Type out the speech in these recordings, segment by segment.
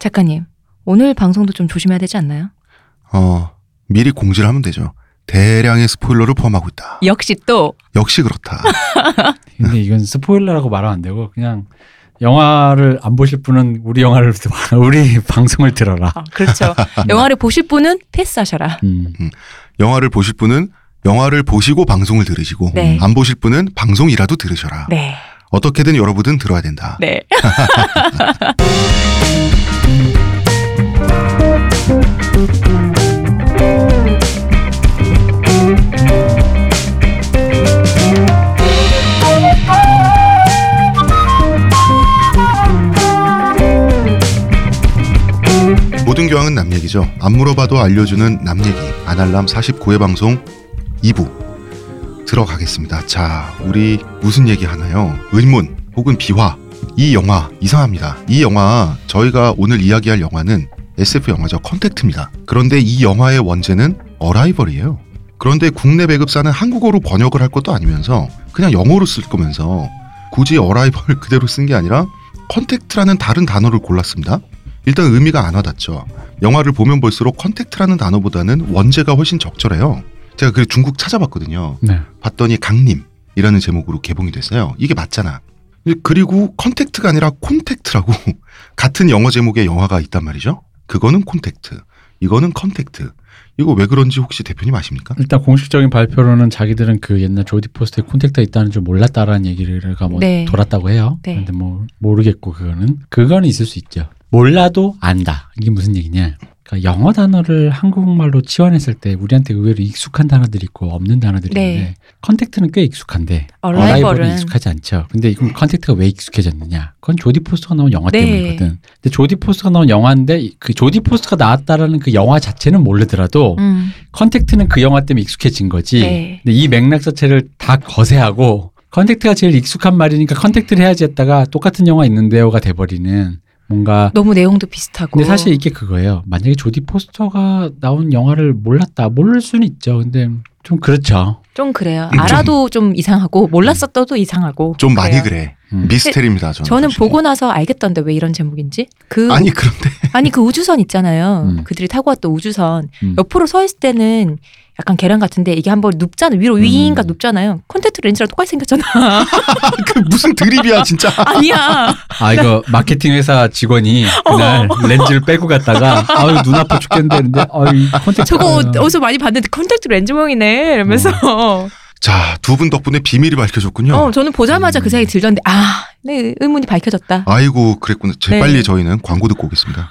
작가님, 오늘 방송도 좀 조심해야 되지 않나요? 어, 미리 공지를 하면 되죠. 대량의 스포일러를 포함하고 있다. 역시 또 역시 그렇다. 근데 이건 스포일러라고 말하면 안 되고 그냥 영화를 안 보실 분은 우리 영화를 우리 방송을 들어라. 아, 그렇죠. 영화를 보실 분은 패스하셔라. 음. 영화를 보실 분은 영화를 보시고 방송을 들으시고 네. 안 보실 분은 방송이라도 들으셔라. 네. 어떻게든 여러분은 들어야 된다. 네. 모든 교양은 남 얘기죠. 안 물어봐도 알려주는 남 얘기. 아날람 49회 방송 2부 들어가겠습니다. 자, 우리 무슨 얘기 하나요? 의문 혹은 비화. 이 영화 이상합니다. 이 영화 저희가 오늘 이야기할 영화는 SF 영화죠. 컨택트입니다. 그런데 이 영화의 원제는 Arrival이에요. 그런데 국내 배급사는 한국어로 번역을 할 것도 아니면서 그냥 영어로 쓸 거면서 굳이 Arrival 그대로 쓴 게 아니라 컨택트라는 다른 단어를 골랐습니다. 일단 의미가 안 와닿죠. 영화를 보면 볼수록 컨택트라는 단어보다는 원제가 훨씬 적절해요. 제가 그 중국 찾아봤거든요. 네. 봤더니 강림이라는 제목으로 개봉이 됐어요. 이게 맞잖아. 그리고 컨택트가 아니라 콘택트라고 같은 영어 제목의 영화가 있단 말이죠. 그거는 콘택트, 이거는 컨택트. 이거 왜 그런지 혹시 대표님 아십니까? 일단 공식적인 발표로는 자기들은 그 옛날 조디 포스터의 콘택트가 있다는 줄 몰랐다라는 얘기가 뭐 네. 돌았다고 해요. 네. 근데 뭐 모르겠고 그거는 그거는 있을 수 있죠. 몰라도 안다. 이게 무슨 얘기냐? 그러니까 영어 단어를 한국말로 치환했을 때 우리한테 의외로 익숙한 단어들이 있고 없는 단어들이 네. 있는데 컨택트는 꽤 익숙한데 Arrival은- 익숙하지 않죠. 근데 이건 컨택트가 왜 익숙해졌느냐? 그건 조디 포스터가 나온 영화 네. 때문이거든. 근데 조디 포스터가 나온 영화인데 그 조디 포스터가 나왔다라는 그 영화 자체는 모르더라도 음. 컨택트는 그 영화 때문에 익숙해진 거지. 네. 근데 이 맥락 자체를 다 거세하고 컨택트가 제일 익숙한 말이니까 컨택트를 해야지 했다가 똑같은 영화 있는데요가 돼버리는 뭔가 너무 내용도 비슷하고. 근데 사실 이게 그거예요. 만약에 조디 포스터가 나온 영화를 몰랐다. 모를 수는 있죠. 근데 좀 그렇죠. 좀 그래요. 알아도 좀 이상하고 몰랐었어도 이상하고. 좀 많이 그래요. 그래. 음. 미스테리입니다. 저는. 저는 솔직히. 보고 나서 알겠던데 왜 이런 제목인지. 그 아니 그런데 아니 그 우주선 있잖아요. 음. 그들이 타고 왔던 우주선 음. 옆으로 서 있을 때는 약간 계란 같은데 이게 한번 눕잖아 위로 위인가 음. 눕잖아요. 콘택트 렌즈랑 똑같이 생겼잖아. 그 무슨 드립이야 진짜. 아니야. 아 이거 마케팅 회사 직원이 그날 렌즈를 빼고 갔다가 아유 눈 아파 죽겠는데 아유 이 컨택트 저거 어디서 많이 봤는데 콘택트 렌즈 모양이네 이러면서. 자, 두 분 덕분에 비밀이 밝혀졌군요. 어 저는 보자마자 그 생각이 들던데 아, 네 의문이 밝혀졌다. 아이고, 그랬구나. 재빨리 네. 저희는 광고 듣고 오겠습니다.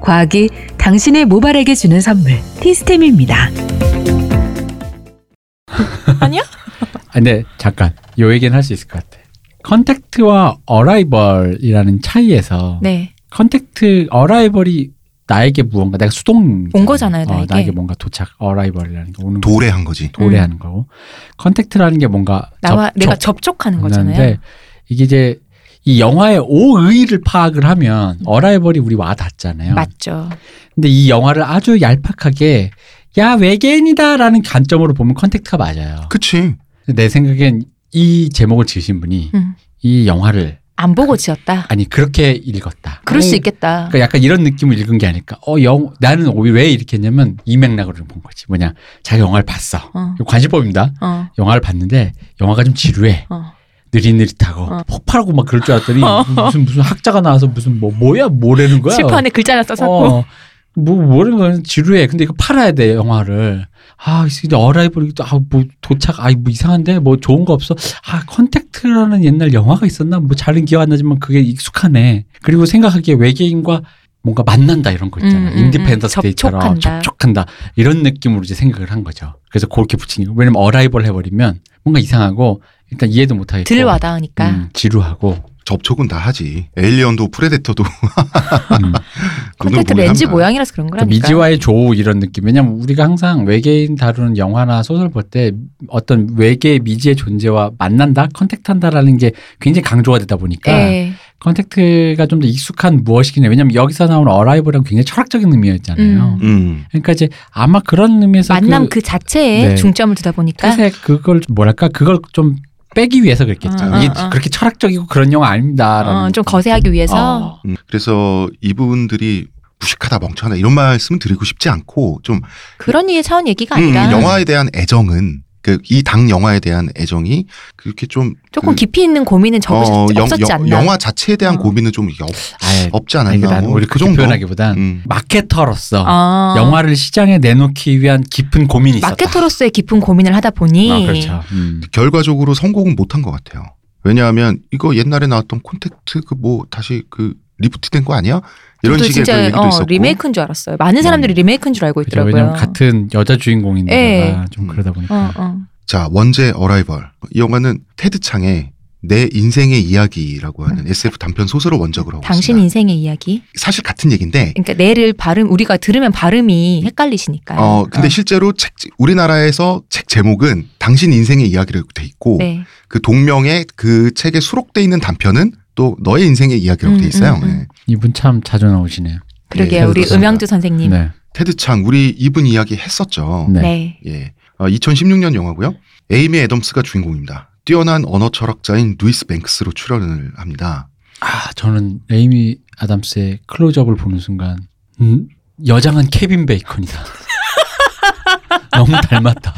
과학이 당신의 모발에게 주는 선물 티스템입니다. 아니야? 아, 근데 잠깐 요 얘기는 할 수 있을 것 같아. 컨택트와 Arrival이라는 차이에서 네. 컨택트 Arrival이 나에게 무언가 내가 수동 온 거잖아요, 나에게. 나에게 뭔가 도착 Arrival이라는 게 오는 거 도래한 거지. 도래하는 거고 컨택트라는 게 뭔가 나와 접촉, 내가 접촉하는 거잖아요. 이게 이제 이 영화의 오의를 파악을 하면 Arrival이 우리 와 닿잖아요. 맞죠. 근데 이 영화를 아주 얄팍하게 야 외계인이다라는 관점으로 보면 컨택트가 맞아요. 그치. 내 생각엔 이 제목을 지으신 분이 음. 이 영화를 안 보고 지었다. 아니 그렇게 읽었다. 그럴 수 어, 있겠다. 그러니까 약간 이런 느낌을 읽은 게 아닐까. 어, 영 나는 왜 이렇게 했냐면 이 맥락으로 본 거지. 뭐냐, 자기 영화를 봤어. 어. 관심법입니다. 어. 영화를 봤는데 영화가 좀 지루해. 어. 느릿느릿하고 어. 폭발하고 막 그럴 줄 알았더니 어. 무슨 무슨 학자가 나와서 무슨 뭐 뭐야 뭐라는 거야. 칠판에 글자나 써서 어, 뭐 뭐라는 거야 지루해. 근데 이거 팔아야 돼 영화를. 아, 근데 Arrival이 아뭐 도착 아뭐 이상한데 뭐 좋은 거 없어. 아 컨택트라는 옛날 영화가 있었나 뭐 잘은 기억 안 나지만 그게 익숙하네. 그리고 생각하기에 외계인과 뭔가 만난다 이런 거 있잖아. 음, 음, 인디펜던스 음. 데이처럼 접촉한다. 접촉한다 이런 느낌으로 이제 생각을 한 거죠. 그래서 그렇게 붙이니까 왜냐면 Arrival 해버리면 뭔가 이상하고 일단 이해도 못하겠고 덜 와닿으니까. 음, 지루하고 접촉은 다 하지. 에일리언도 프레데터도 음. 보긴 렌즈. 모양이라서 그런 그러니까 거라니까. 미지와의 조우 이런 느낌. 왜냐면 우리가 항상 외계인 다루는 영화나 소설 볼 때 어떤 외계 미지의 존재와 만난다, contact한다라는 게 굉장히 강조가 되다 보니까 예. 컨택트가 좀 더 익숙한 무엇이긴 해. 왜냐면 여기서 나오는 Arrival은 굉장히 철학적인 의미였잖아요. 음. 음. 그러니까 이제 아마 그런 의미에서 만남 그, 자체에 네. 중점을 두다 보니까 뜻에 그걸 뭐랄까 그걸 좀 빼기 위해서 그랬겠죠. 어, 어, 이게 어. 그렇게 철학적이고 그런 영화 아닙니다라는. 어, 좀. 거세하기 위해서 어. 음, 그래서 이분들이 무식하다 멍청하다 이런 말씀은 드리고 싶지 않고 좀 그런 이의 차원 얘기가 음, 아니라 영화에 대한 애정은 그 이 당 영화에 대한 애정이 그렇게 좀 조금 그, 깊이 있는 고민은 적으 어, 영- 없었지 영- 않나. 영화 자체에 대한 어. 고민은 좀 없, 아예 없지 아니, 않았나. 뭐 우리 그 그렇게 정도. 표현하기보단 음. 마케터로서 아. 영화를 시장에 내놓기 위한 깊은 고민이 있었다. 마케터로서의 깊은 고민을 하다 보니 아, 그렇죠. 음. 결과적으로 성공은 못한 것 같아요. 왜냐하면 이거 옛날에 나왔던 콘택트 그 뭐 다시 그 reboot된 거 아니야? 이런 저도 식의 그 진짜 얘기도 어, 있었고. 리메이크인 줄 알았어요. 많은 사람들이 리메이크인 줄 알고. 있더라고요. 왜냐면 같은 여자 주인공인데다가 예. 좀 음. 그러다 보니까 어, 어. 자 원제 Arrival 이 영화는 테드 창의 내 인생의 이야기라고 하는 SF 단편 소설을 원작으로 하고 당신 있습니다. 인생의 이야기. 사실 같은 얘기인데 그러니까 내를 발음 우리가 들으면 발음이 헷갈리시니까. 어 근데 실제로 책 우리나라에서 책 제목은 당신 인생의 이야기라고 돼 있고 네. 그 동명의 그 책에 수록돼 있는 단편은 또 너의 인생의 이야기라고 음, 돼 있어요. 음, 음. 네. 이분 참 자주 나오시네요. 그러게요. 네, 우리 그렇습니다. 음양주 선생님. 네. 네. 테드 창 우리 이분 이야기 했었죠. 네. 예. 어, 2016년 영화고요. 에이미 애덤스가 주인공입니다. 뛰어난 언어 철학자인 루이스 뱅크스로 출연을 합니다. 아 저는 에이미 아담스의 클로즈업을 보는 순간 음, 여장한 케빈 베이컨이다. 너무 닮았다.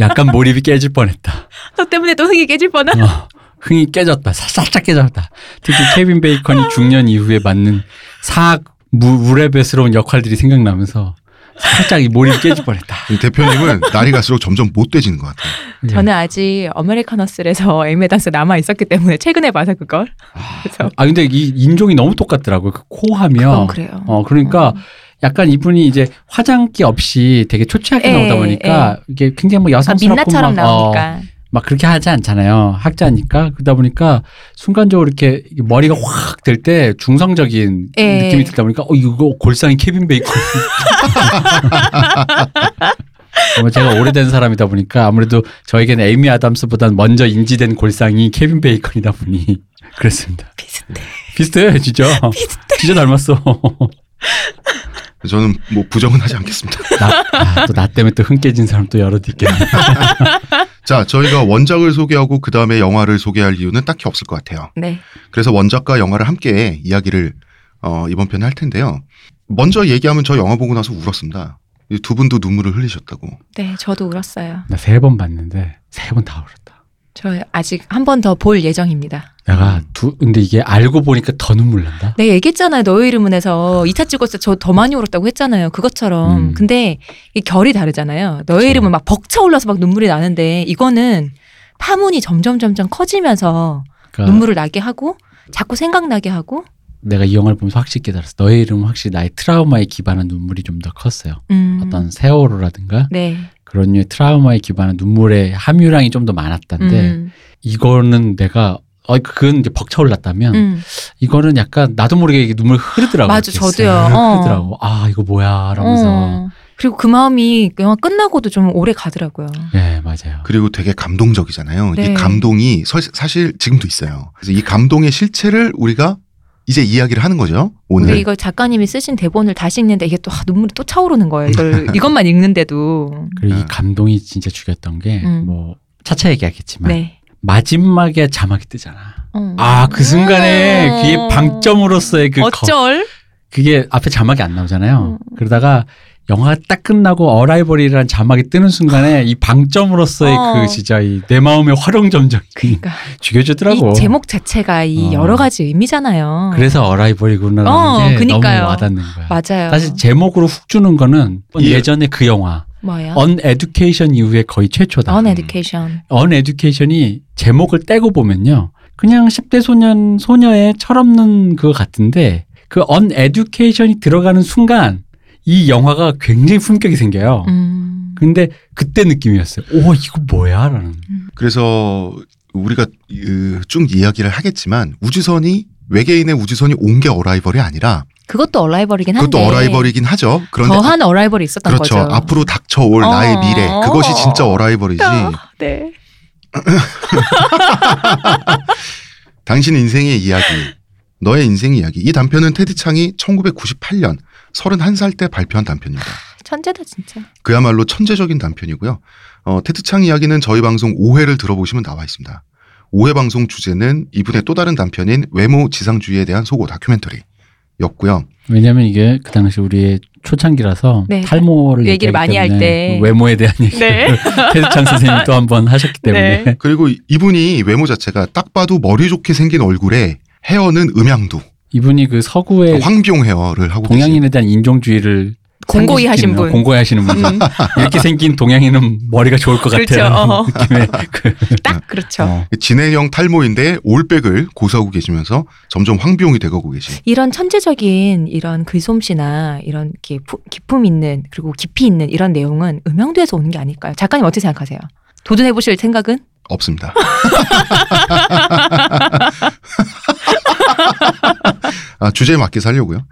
약간 몰입이 깨질 뻔했다. 너 때문에 또 흥이 깨질 뻔한. 어, 흥이 깨졌다. 사- 살짝 깨졌다. 특히 케빈 베이컨이 중년 이후에 맡는 사악 무, 무뢰배스러운 역할들이 생각나면서 살짝 이 몰입이 깨질 뻔했다. 이 대표님은 날이 갈수록 점점 못돼지는 것 같아요. 저는 아직 아메리칸 허슬에서 에이미 아담스 남아 있었기 때문에 최근에 봐서 그걸. 그래서 아 근데 이 인중이 너무 똑같더라고요. 그 코하며. 그래요. 어 그러니까 어. 약간 이분이 이제 화장기 없이 되게 초췌하게 예, 나오다 보니까 이게 굉장히 뭐 아, 여성스럽고 민낯처럼 막, 나오니까. 어, 막 그렇게 하지 않잖아요. 학자니까 그러다 보니까 순간적으로 이렇게 머리가 확 될 때 중성적인 예. 느낌이 들다 보니까 어 이거 골상이 케빈 베이컨. 뭐 제가 오래된 사람이다 보니까 아무래도 저에게는 에이미 아담스보다는 먼저 인지된 골상이 케빈 베이컨이다 보니 그랬습니다. 비슷해. 비슷해 진짜. 진짜 닮았어. 저는 뭐 부정은 하지 않겠습니다. 아, 또나 때문에 또 흥 깨진 사람 또 여럿 있겠네. 자, 저희가 원작을 소개하고 그 다음에 영화를 소개할 이유는 딱히 없을 것 같아요. 네. 그래서 원작과 영화를 함께 이야기를 어, 이번 편에 할 텐데요. 먼저 얘기하면 저 영화 보고 나서 울었습니다. 이두 분도 눈물을 흘리셨다고. 네, 저도 울었어요. 나 세 번 봤는데 세 번 다 울었다. 저 아직 한 번 더 볼 예정입니다. 내가 두 근데 이게 알고 보니까 더 눈물 난다. 내가 얘기했잖아요. 너의 이름은에서 2차 찍었을 때 저 더 많이 울었다고 했잖아요. 그것처럼. 음. 근데 이 결이 다르잖아요. 너의 그쵸. 이름은 막 벅차 올라서 막 눈물이 나는데 이거는 파문이 점점 점점 커지면서 그러니까 눈물을 나게 하고 자꾸 생각나게 하고 내가 이 영화를 보면서 확실히 깨달았어. 너의 이름은 확실히 나의 트라우마에 기반한 눈물이 좀 더 컸어요. 음. 어떤 세월호라든가 네. 그런 류의 트라우마에 기반한 눈물의 함유량이 좀 더 많았다는데 음. 이거는 내가 어 그건 이제 벅차올랐다면 음. 이거는 약간 나도 모르게 이게 눈물 흐르더라고. 맞아, 저도요. 쓱 어. 흐르더라고. 아 이거 뭐야 이러면서. 어. 그리고 그 마음이 영화 끝나고도 좀 오래 가더라고요. 네 맞아요. 그리고 되게 감동적이잖아요. 네. 이 감동이 서- 사실 지금도 있어요. 그래서 이 감동의 실체를 우리가 이제 이야기를 하는 거죠. 오늘. 근데 이거 작가님이 쓰신 대본을 다시 읽는데 이게 또 아, 눈물이 또 차오르는 거예요. 이걸 이것만 읽는데도. 그리고 이 아. 감동이 진짜 죽였던 게 음. 뭐 차차 얘기하겠지만 네. 마지막에 자막이 뜨잖아. 어. 아그 순간에 음. 그게 방점으로서의 그 거- 어쩔? 그게 앞에 자막이 안 나오잖아요. 음. 그러다가 영화가 딱 끝나고 어라이벌이라는 자막이 뜨는 순간에 이 방점으로서의 어. 그 진짜 이 내 마음의 화룡점정이 그러니까 죽여주더라고. 이 제목 자체가 이 어. 여러 가지 의미잖아요. 그래서 어라이벌이구나라는 어, 게 그니까요. 너무 와닿는 거야. 맞아요. 사실 제목으로 훅 주는 거는 예. 예전에 그 영화 뭐야? An Education 이후에 거의 최초다. An Education. An Education이 제목을 떼고 보면요. 그냥 10대 소년, 소녀의 철없는 그거 같은데 그 An Education이 들어가는 순간 이 영화가 굉장히 품격이 생겨요. 음. 근데 그때 느낌이었어요. 오, 이거 뭐야? 라는. 그래서 우리가 그쭉 이야기를 하겠지만 우주선이 외계인의 우주선이 온 게 arrival이 아니라 그것도 어라이벌이긴 한데. 그것도 어라이벌이긴 하죠. 그런데 더한 어라이벌이 있었던 그렇죠. 거죠. 앞으로 닥쳐올 어. 나의 미래 그것이 진짜 어라이벌이지. 아, 네. 당신 인생의 이야기, 너의 인생 이야기. 이 단편은 테드 창이 1998년 31살 때 발표한 단편입니다. 천재다 진짜. 그야말로 천재적인 단편이고요. 어, 테드 창 이야기는 저희 방송 5회를 들어보시면 나와 있습니다. 5회 방송 주제는 이분의 또 다른 단편인 외모 지상주의에 대한 소고 다큐멘터리였고요. 왜냐면 이게 그 당시 우리의 초창기라서 네. 탈모를 얘기를 많이 할 때. 외모에 대한 얘기 네. 를 테드창 선생님이 또 한 번 하셨기 때문에 네. 그리고 이분이 외모 자체가 딱 봐도 머리 좋게 생긴 얼굴에 헤어는 음양두, 이분이 그 서구의 황비용 헤어를 하고 동양인에 대한 인종주의를 공고히 하신 분. 공고히 하시는 분 음, 이렇게 생긴 동양인은 머리가 좋을 것 그렇죠. 같아요. 어. 느낌의 그 딱 그렇죠. 어. 진해형 탈모인데 올백을 고수하고 계시면서 점점 황비용이 돼가고 계신 이런 천재적인 이런 글솜씨나 이런 기품 있는 그리고 깊이 있는 이런 내용은 음영도에서 오는 게 아닐까요? 작가님 어떻게 생각하세요? 도전해 보실 생각은? 없습니다. 아, 주제에 맞게 살려고요.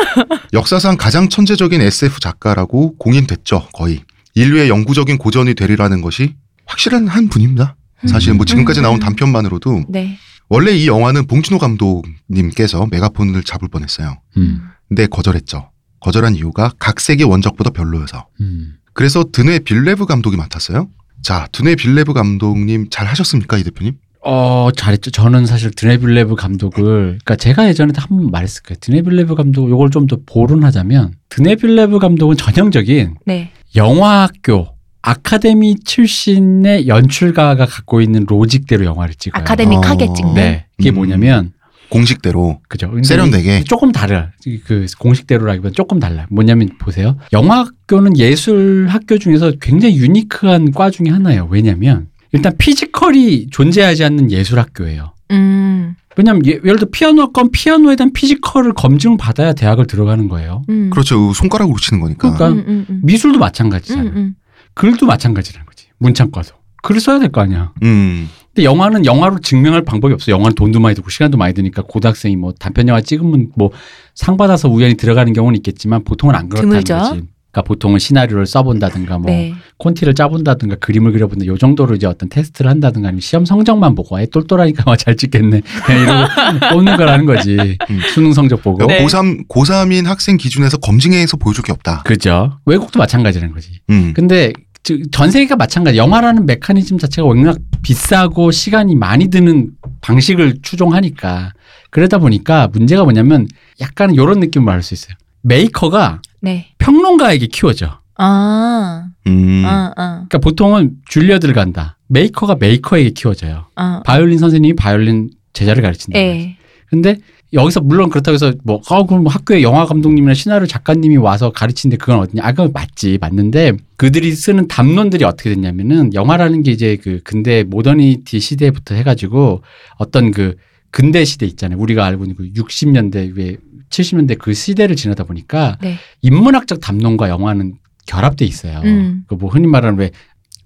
역사상 가장 천재적인 SF 작가라고 공인됐죠, 거의. 인류의 영구적인 고전이 되리라는 것이 확실한 한 분입니다. 사실 뭐 지금까지 음, 나온 음. 단편만으로도 네. 원래 이 영화는 봉준호 감독님께서 메가폰을 잡을 뻔했어요. 음, 근데 거절했죠. 거절한 이유가 각색이 원작보다 별로여서. 음. 그래서 드니 빌뇌브 감독이 맡았어요. 자, 드니 빌뇌브 감독님 잘 하셨습니까, 이 대표님? 어 잘했죠. 저는 사실 드니 빌뇌브 감독을 그러니까 제가 예전에 한 번 말했을 거예요. 드니 빌뇌브 감독 요걸 좀 더 보론하자면 드니 빌뇌브 감독은 전형적인 네. 영화학교 아카데미 출신의 연출가가 갖고 있는 logic대로 영화를 찍어요. 아카데믹하게 어. 찍는. 네. 이게 음. 뭐냐면 공식대로 그죠. 세련되게. 조금 달라. 그 공식대로라기보다 조금 달라. 뭐냐면 보세요. 영화학교는 예술 학교 중에서 굉장히 unique한 과 중에 하나예요. 왜냐면 일단 physical이 존재하지 않는 예술 학교예요. 음. 왜냐면 예, 예를 들어 피아노학과는 피아노에 대한 physical을 검증 받아야 대학을 들어가는 거예요. 음. 그렇죠. 손가락으로 치는 거니까. 그러니까 음, 음, 음. 미술도 마찬가지잖아요. 음, 음. 글도 마찬가지라는 거지. 문창과도. 글을 써야 될 거 아니야. 음. 근데 영화는 영화로 증명할 방법이 없어. 영화는 돈도 많이 들고 시간도 많이 드니까 고등학생이 뭐 단편 영화 찍으면 뭐 상 받아서 우연히 들어가는 경우는 있겠지만 보통은 안 그렇다는 드물죠. 거지. 그러니까 보통은 시나리오를 써본다든가 뭐 네. 콘티를 짜본다든가 그림을 그려본다 요 정도로 이제 어떤 테스트를 한다든가 아니면 시험 성적만 보고 애 똘똘하니까 와, 잘 찍겠네 그냥 이러고 뽑는 거라는 거지 음. 수능 성적 보고 네. 고3 고3인 학생 기준에서 검증해서 보여줄 게 없다. 그죠 외국도 마찬가지라는 거지 음. 근데 즉, 전 세계가 마찬가지. 영화라는 메커니즘 자체가 워낙 비싸고 시간이 많이 드는 방식을 추종하니까 그러다 보니까 문제가 뭐냐면 약간 이런 느낌을 말할 수 있어요. 메이커가 네. 평론가에게 키워져. 아. 음. 아, 아. 그러니까 보통은 줄리어들 간다. 메이커가 메이커에게 키워져요. 아. 바이올린 선생님이 바이올린 제자를 가르친다. 예. 근데 여기서 물론 그렇다고 해서 뭐, 어, 그럼 학교에 영화 감독님이나 시나리오 작가님이 와서 가르치는데 그건 어디냐? 아, 그건 맞지. 맞는데 그들이 쓰는 담론들이 어떻게 됐냐면은 영화라는 게 이제 그 근대 모더니티 시대부터 해 가지고 어떤 그 근대 시대 있잖아요. 우리가 알고 있는 그 60년대 왜 70년대 그 시대를 지나다 보니까 네. 인문학적 담론과 영화는 결합돼 있어요. 음. 그뭐 흔히 말하는 왜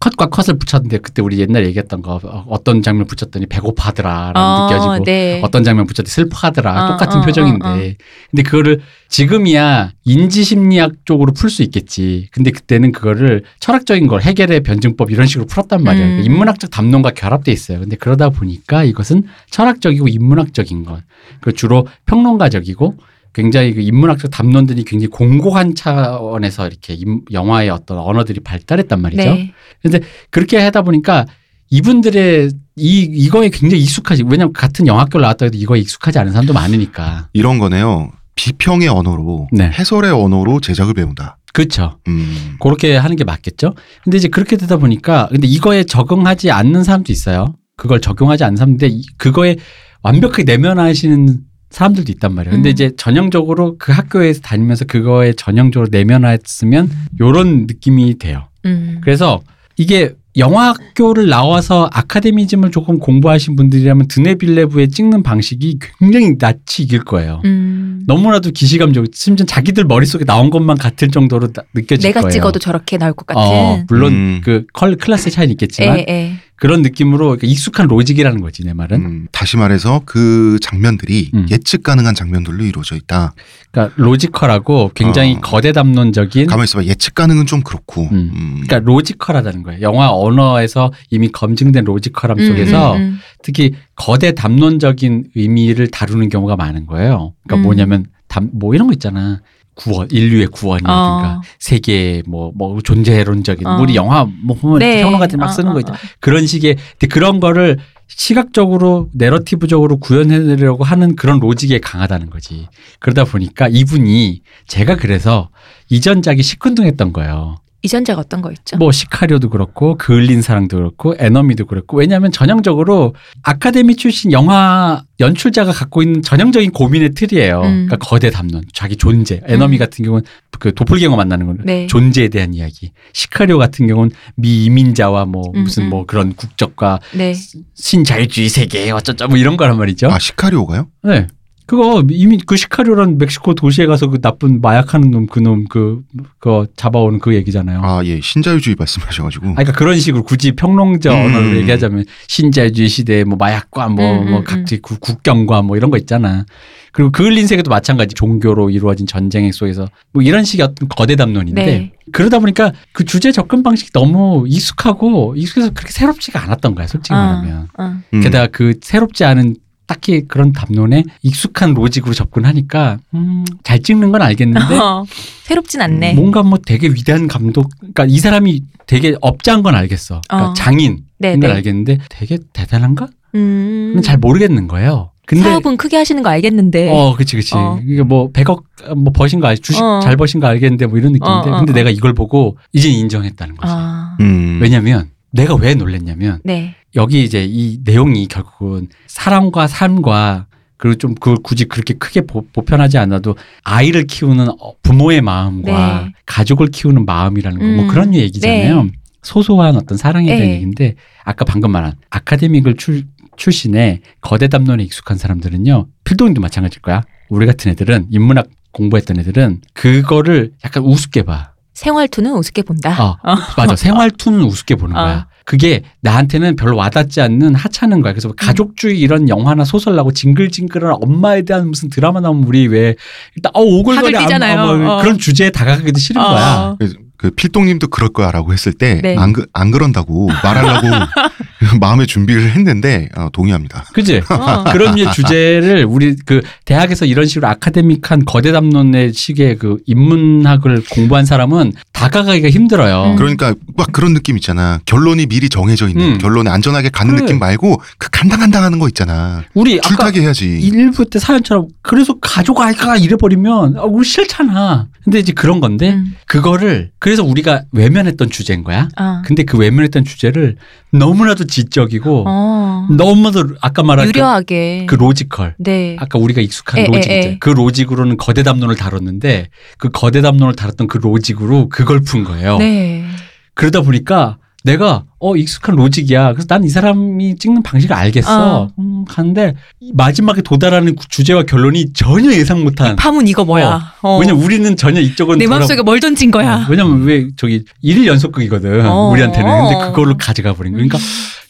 컷과 컷을 붙였는데 그때 우리 옛날에 얘기했던 거 어, 어떤 장면 붙였더니 배고파하더라라는 어, 느껴지고 네. 어떤 장면 붙였더니 슬퍼하더라 어, 똑같은 어, 표정인데 어, 어. 근데 그거를 지금이야 인지심리학 쪽으로 풀 수 있겠지 근데 그때는 그거를 철학적인 걸 해결의 변증법 이런 식으로 풀었단 말이야 음. 인문학적 담론과 결합돼 있어요 근데 그러다 보니까 이것은 철학적이고 인문학적인 것 그 주로 평론가적이고 굉장히 그 인문학적 담론들이 굉장히 공고한 차원에서 이렇게 임- 영화의 어떤 언어들이 발달했단 말이죠. 네. 그렇게 하다 보니까 이분들의 이 이거에 굉장히 익숙하지. 왜냐면 같은 영화학교를 나왔다 해도 이거에 익숙하지 않은 사람도 많으니까. 이런 거네요. 비평의 언어로 네. 해설의 언어로 제작을 배운다. 그렇죠. 음. 그렇게 하는 게 맞겠죠. 근데 이제 그렇게 되다 보니까 근데 이거에 적응하지 않는 사람도 있어요. 그걸 적용하지 않는 사람인데 이- 그거에 완벽하게 내면화하시는 사람들도 있단 말이에요. 근데 음. 이제 전형적으로 그 학교에서 다니면서 그거에 전형적으로 내면화했으면 요런 느낌이 돼요. 음. 그래서 이게 영화 학교를 나와서 아카데미즘을 조금 공부하신 분들이라면 드네빌레브에 찍는 방식이 굉장히 낯이 익을 거예요. 음. 너무나도 기시감적, 심지어 자기들 머릿속에 나온 것만 같을 정도로 나- 느껴질 내가 거예요. 찍어도 저렇게 나올 것 같은. 어, 물론 음. 그 컬 클래스 차이는 있겠지만 예, 예. 그런 느낌으로 익숙한 logic이라는 거지 내 말은. 음, 다시 말해서 그 장면들이 음. 예측 가능한 장면들로 이루어져 있다. 그러니까 logical하고 굉장히 어. 거대 담론적인. 가만히 있어봐. 예측 가능은 좀 그렇고. 음. 음. 그러니까 logical하다는 거예요. 영화 언어에서 이미 검증된 logical함 음, 속에서 음, 음. 특히 거대 담론적인 의미를 다루는 경우가 많은 거예요. 그러니까 음. 뭐냐면 담, 뭐 이런 거 있잖아. 구원, 인류의 구원이라든가 어. 세계 뭐, 뭐 존재론적인 어. 우리 영화 뭐 보면 네. 평론가들이 막 어, 쓰는 어, 거 있잖아. 어. 그런 식의 근데 그런 거를 시각적으로 내러티브적으로 구현해내려고 하는 그런 로직에 강하다는 거지. 그러다 보니까 이분이 제가 그래서 이전작이 시큰둥했던 거예요. 이전작 어떤 거 있죠? 뭐 시카리오도 그렇고 그을린 사랑도 그렇고 에너미도 그렇고 왜냐하면 전형적으로 아카데미 출신 영화 연출자가 갖고 있는 전형적인 고민의 틀이에요. 음. 그러니까 거대 담론, 자기 존재. 에너미 음. 같은 경우는 그 도플갱어 만나는 건 네. 존재에 대한 이야기. 시카리오 같은 경우는 미이민자와 뭐 음, 무슨 음. 뭐 그런 국적과 네. 신자유주의 세계 어쩌쩌 뭐 이런 거란 말이죠. 아 시카리오가요? 네. 그거 이미 그 시카리오란 멕시코 도시에 가서 그 나쁜 마약하는 놈 그놈 그 그거 잡아오는 그 얘기잖아요. 아 예 신자유주의 말씀하셔가지고. 아, 그러니까 그런 식으로 굳이 평론자 음. 언어로 얘기하자면 신자유주의 시대에 뭐 마약과 뭐, 음, 뭐 음, 각지 구- 국경과 뭐 이런 거 있잖아. 그리고 그을린 세계도 마찬가지 종교로 이루어진 전쟁 속에서 뭐 이런 식의 어떤 거대 담론인데 네. 그러다 보니까 그 주제 접근 방식이 너무 익숙하고 익숙해서 그렇게 새롭지가 않았던 거야 솔직히 아, 말하면. 어. 음. 게다가 그 새롭지 않은 딱히 그런 담론에 익숙한 로직으로 접근하니까 음, 잘 찍는 건 알겠는데 어, 새롭진 않네. 뭔가 뭐 되게 위대한 감독, 그러니까 이 사람이 되게 업자인 건 알겠어. 그러니까 어. 장인인 네, 건 네. 알겠는데 되게 대단한가? 음. 잘 모르겠는 거예요. 근데 사업은 크게 하시는 거 알겠는데. 어, 그치, 그치. 어. 이게 뭐 100억 뭐 버신 거 알, 주식 어. 잘 버신 거 알겠는데 뭐 이런 느낌인데, 어, 어, 근데 어. 내가 이걸 보고 이제 인정했다는 거지. 아. 음. 왜냐면 내가 왜 놀랬냐면 네. 여기 이제 이 내용이 결국은 사랑과 삶과 그리고 좀 그걸 굳이 그렇게 크게 보, 보편하지 않아도 아이를 키우는 어, 부모의 마음과 네. 가족을 키우는 마음이라는 거 뭐 음. 그런 얘기잖아요. 네. 소소한 어떤 사랑에 대한 네. 얘기인데 아까 방금 말한 아카데믹을 출, 출신의 거대 담론에 익숙한 사람들은요. 필동님도 마찬가지일 거야. 우리 같은 애들은 인문학 공부했던 애들은 그거를 약간 우습게 봐. 생활투는 우습게 본다. 어, 맞아. 생활투는 우습게 보는 어. 거야. 그게 나한테는 별로 와닿지 않는 하찮은 거야. 음. 그래서 가족주의 이런 영화나 소설 나고 징글징글한 엄마에 대한 무슨 드라마 나오면 우리 왜 일단 어 오글거리 안-. 어, 뭐 어. 그런 주제에 다가가기도 싫은 어. 거야. 그 필동님도 그럴 거야라고 했을 때 네. 안안 그런다고 말하려고 마음의 준비를 했는데 어, 동의합니다. 그지? 어. 그런 류의 주제를 우리 그 대학에서 이런 식으로 아카데믹한 거대 담론의 식의 그 인문학을 공부한 사람은 다가가기가 힘들어요. 음. 그러니까 막 그런 느낌 있잖아. 결론이 미리 정해져 있는 음. 결론에 안전하게 가는 그래. 느낌 말고 그 간당간당하는 거 있잖아. 우리 아까 줄타기 해야지. 일부 때 사연처럼 그래서 가족 아이가 이래버리면 아, 우리 싫잖아. 근데 이제 그런 건데 음. 그거를 그래서 우리가 외면했던 주제인 거야. 아. 근데 그 외면했던 주제를 너무나도 지적이고 어. 너무나도 아까 말한 그, 유려하게. 그 logical. 네. 아까 우리가 익숙한 에, logic 에. 에. 그 logic으로는 거대 담론을 다뤘는데 그 거대 담론을 다뤘던 그 logic으로 그걸 푼 거예요. 네. 그러다 보니까 내가 어 익숙한 logic이야. 그래서 난 이 사람이 찍는 방식을 알겠어. 어. 음, 가는데 이 마지막에 도달하는 그 주제와 결론이 전혀 예상 못한. 파문 이거 뭐야? 어. 왜냐면 우리는 전혀 이쪽은 내 마음속에 뭘 던진 거야? 어, 왜냐면 왜 저기 일일 연속극이거든 어. 우리한테는 근데 그거를 가져가 버린 거니까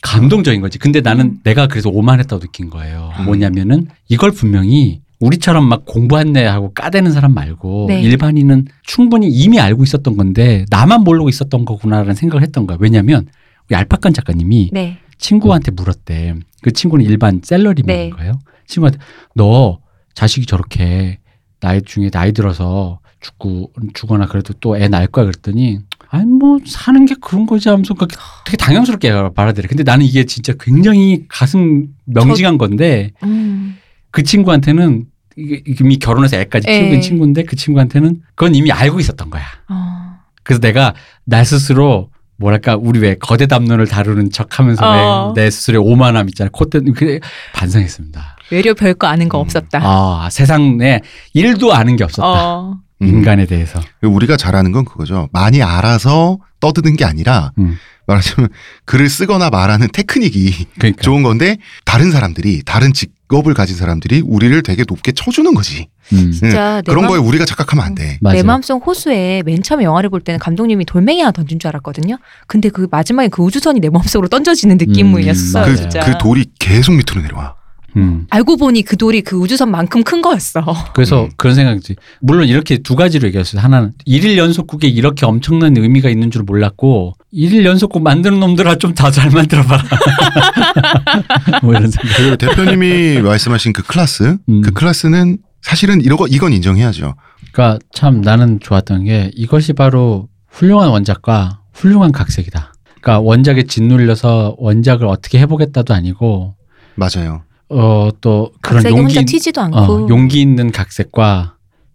감동적인 거지 근데 나는 음. 내가 그래서 오만했다고 느낀 거예요 음. 뭐냐면은 이걸 분명히 우리처럼 막 공부했네 하고 까대는 사람 말고 네. 일반인은 충분히 이미 알고 있었던 건데 나만 모르고 있었던 거구나라는 생각을 했던 거야 왜냐면 우리 알파칸 작가님이 네. 친구한테 물었대 그 친구는 일반 셀러리맨인 네. 거예요 친구한테 너 자식이 저렇게 나이 중에 나이 들어서 죽고 죽거나 그래도 또 애 낳을 거야 그랬더니 아니 뭐 사는 게 그런 거지 하면서 그렇게 되게 당연스럽게 받아들여. 근데 나는 이게 진짜 굉장히 가슴 명징한 건데 음. 그 친구한테는 이미 결혼해서 애까지 있는 에. 친구인데 그 친구한테는 그건 이미 알고 있었던 거야. 어. 그래서 내가 나 스스로 뭐랄까 우리 왜 거대 담론을 다루는 척하면서 어. 왜내 스스로의 오만함 있잖아 콧대 그래 반성했습니다. 외려 별거 아는 거 음. 없었다. 아 세상에 일도 아는 게 없었다. 어. 음. 인간에 대해서. 우리가 잘 아는 건 그거죠. 많이 알아서 떠드는 게 아니라 음. 말하자면 글을 쓰거나 말하는 테크닉이 그러니까. 좋은 건데 다른 사람들이 다른 직업 직업을 가진 사람들이 우리를 되게 높게 쳐주는 거지. 음. 진짜 내 그런 맘- 거에 우리가 착각하면 안 돼. 맞아요. 내 마음속 호수에 맨 처음에 영화를 볼 때는 감독님이 돌멩이 하나 던진 줄 알았거든요. 근데 그 마지막에 그 우주선이 내 마음속으로 던져지는 느낌이었어요. 맞아요. 그, 진짜. 그 돌이 계속 밑으로 내려와. 음. 알고 보니 그 돌이 그 우주선만큼 큰 거였어. 그래서 음. 그런 생각이지. 물론 이렇게 두 가지로 얘기했어요. 하나는 일일 연속국에 이렇게 엄청난 의미가 있는 줄 몰랐고 일일 연속국 만드는 놈들아 좀 다 잘 만들어봐라. 뭐 이런 생각. 그 대표님이 말씀하신 그 클래스, 음. 그 클래스는 사실은 이거 이건 인정해야죠. 그러니까 참 나는 좋았던 게 이것이 바로 훌륭한 원작과 훌륭한 각색이다. 그러니까 원작에 짓눌려서 원작을 어떻게 해보겠다도 아니고 맞아요. 어 또 그런 용기 혼자 튀지도 않고. 어, 용기 있는 각색과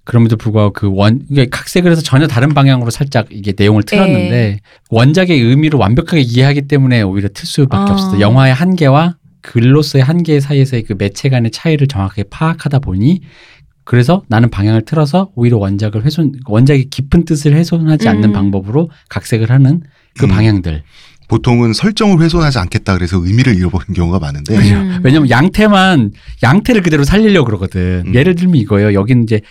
그럼에도 불구하고 그 원, 이게 각색을 해서 전혀 다른 방향으로 살짝 이게 내용을 틀었는데 네. 원작의 의미를 완벽하게 이해하기 때문에 오히려 틀 수밖에 아. 없었어. 영화의 한계와 글로서의 한계 사이에서의 그 매체 간의 차이를 정확하게 파악하다 보니 그래서 나는 방향을 틀어서 오히려 원작을 훼손, 원작의 깊은 뜻을 훼손하지 않는 음. 방법으로 각색을 하는 그 음. 방향들. 보통은 설정을 훼손하지 않겠다 그래서 의미를 잃어버린 경우가 많은데 음. 왜냐면 양태만 양태를 그대로 살리려고 그러거든. 음. 예를 들면 이거예요. 여기는 이제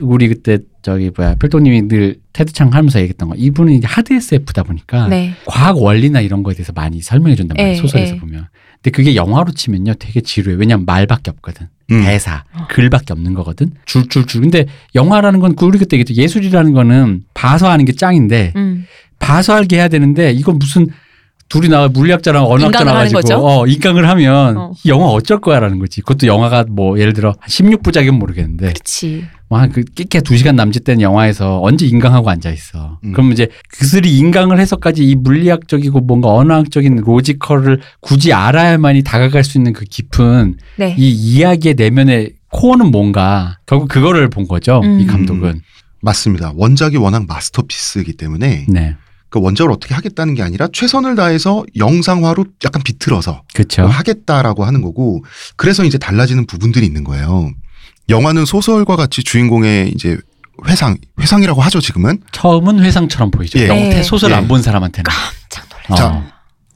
우리 그때 저기 뭐야 필동님이 늘 테드창 하면서 얘기했던 거. 이분은 이제 하드 SF다 보니까 네. 과학 원리나 이런 거에 대해서 많이 설명해 준단 말이에요. 예, 소설에서 예. 보면. 근데 그게 영화로 치면요 되게 지루해. 왜냐면 말밖에 없거든. 음. 대사, 어. 글밖에 없는 거거든. 줄줄줄. 근데 영화라는 건 우리 그때 얘기했죠. 예술이라는 거는 봐서 하는 게 짱인데 음. 봐서 알게 해야 되는데 이건 무슨 둘이 나와 물리학자랑 언어학자 나가지고 거죠? 어 인강을 하면 어. 이 영화 어쩔 거야라는 거지. 그것도 영화가 뭐 예를 들어 16부작이면 모르겠는데 그렇지. 뭐한그 끼케 2시간 남짓 된 영화에서 언제 인강하고 앉아 있어. 음. 그럼 이제 그들이 인강을 해서까지 이 물리학적이고 뭔가 언어학적인 로지컬을 굳이 알아야만이 다가갈 수 있는 그 깊은 네. 이 이야기의 내면의 코어는 뭔가 결국 그거를 본 거죠. 음. 이 감독은. 맞습니다. 원작이 워낙 마스터피스이기 때문에 네. 그 원작을 어떻게 하겠다는 게 아니라 최선을 다해서 영상화로 약간 비틀어서 그렇죠. 뭐 하겠다라고 하는 거고 그래서 이제 달라지는 부분들이 있는 거예요. 영화는 소설과 같이 주인공의 이제 회상 회상이라고 하죠 지금은 처음은 회상처럼 보이죠. 예. 영태 네. 소설 예. 안본 사람한테는. 깜짝 놀랐어. 어. 자,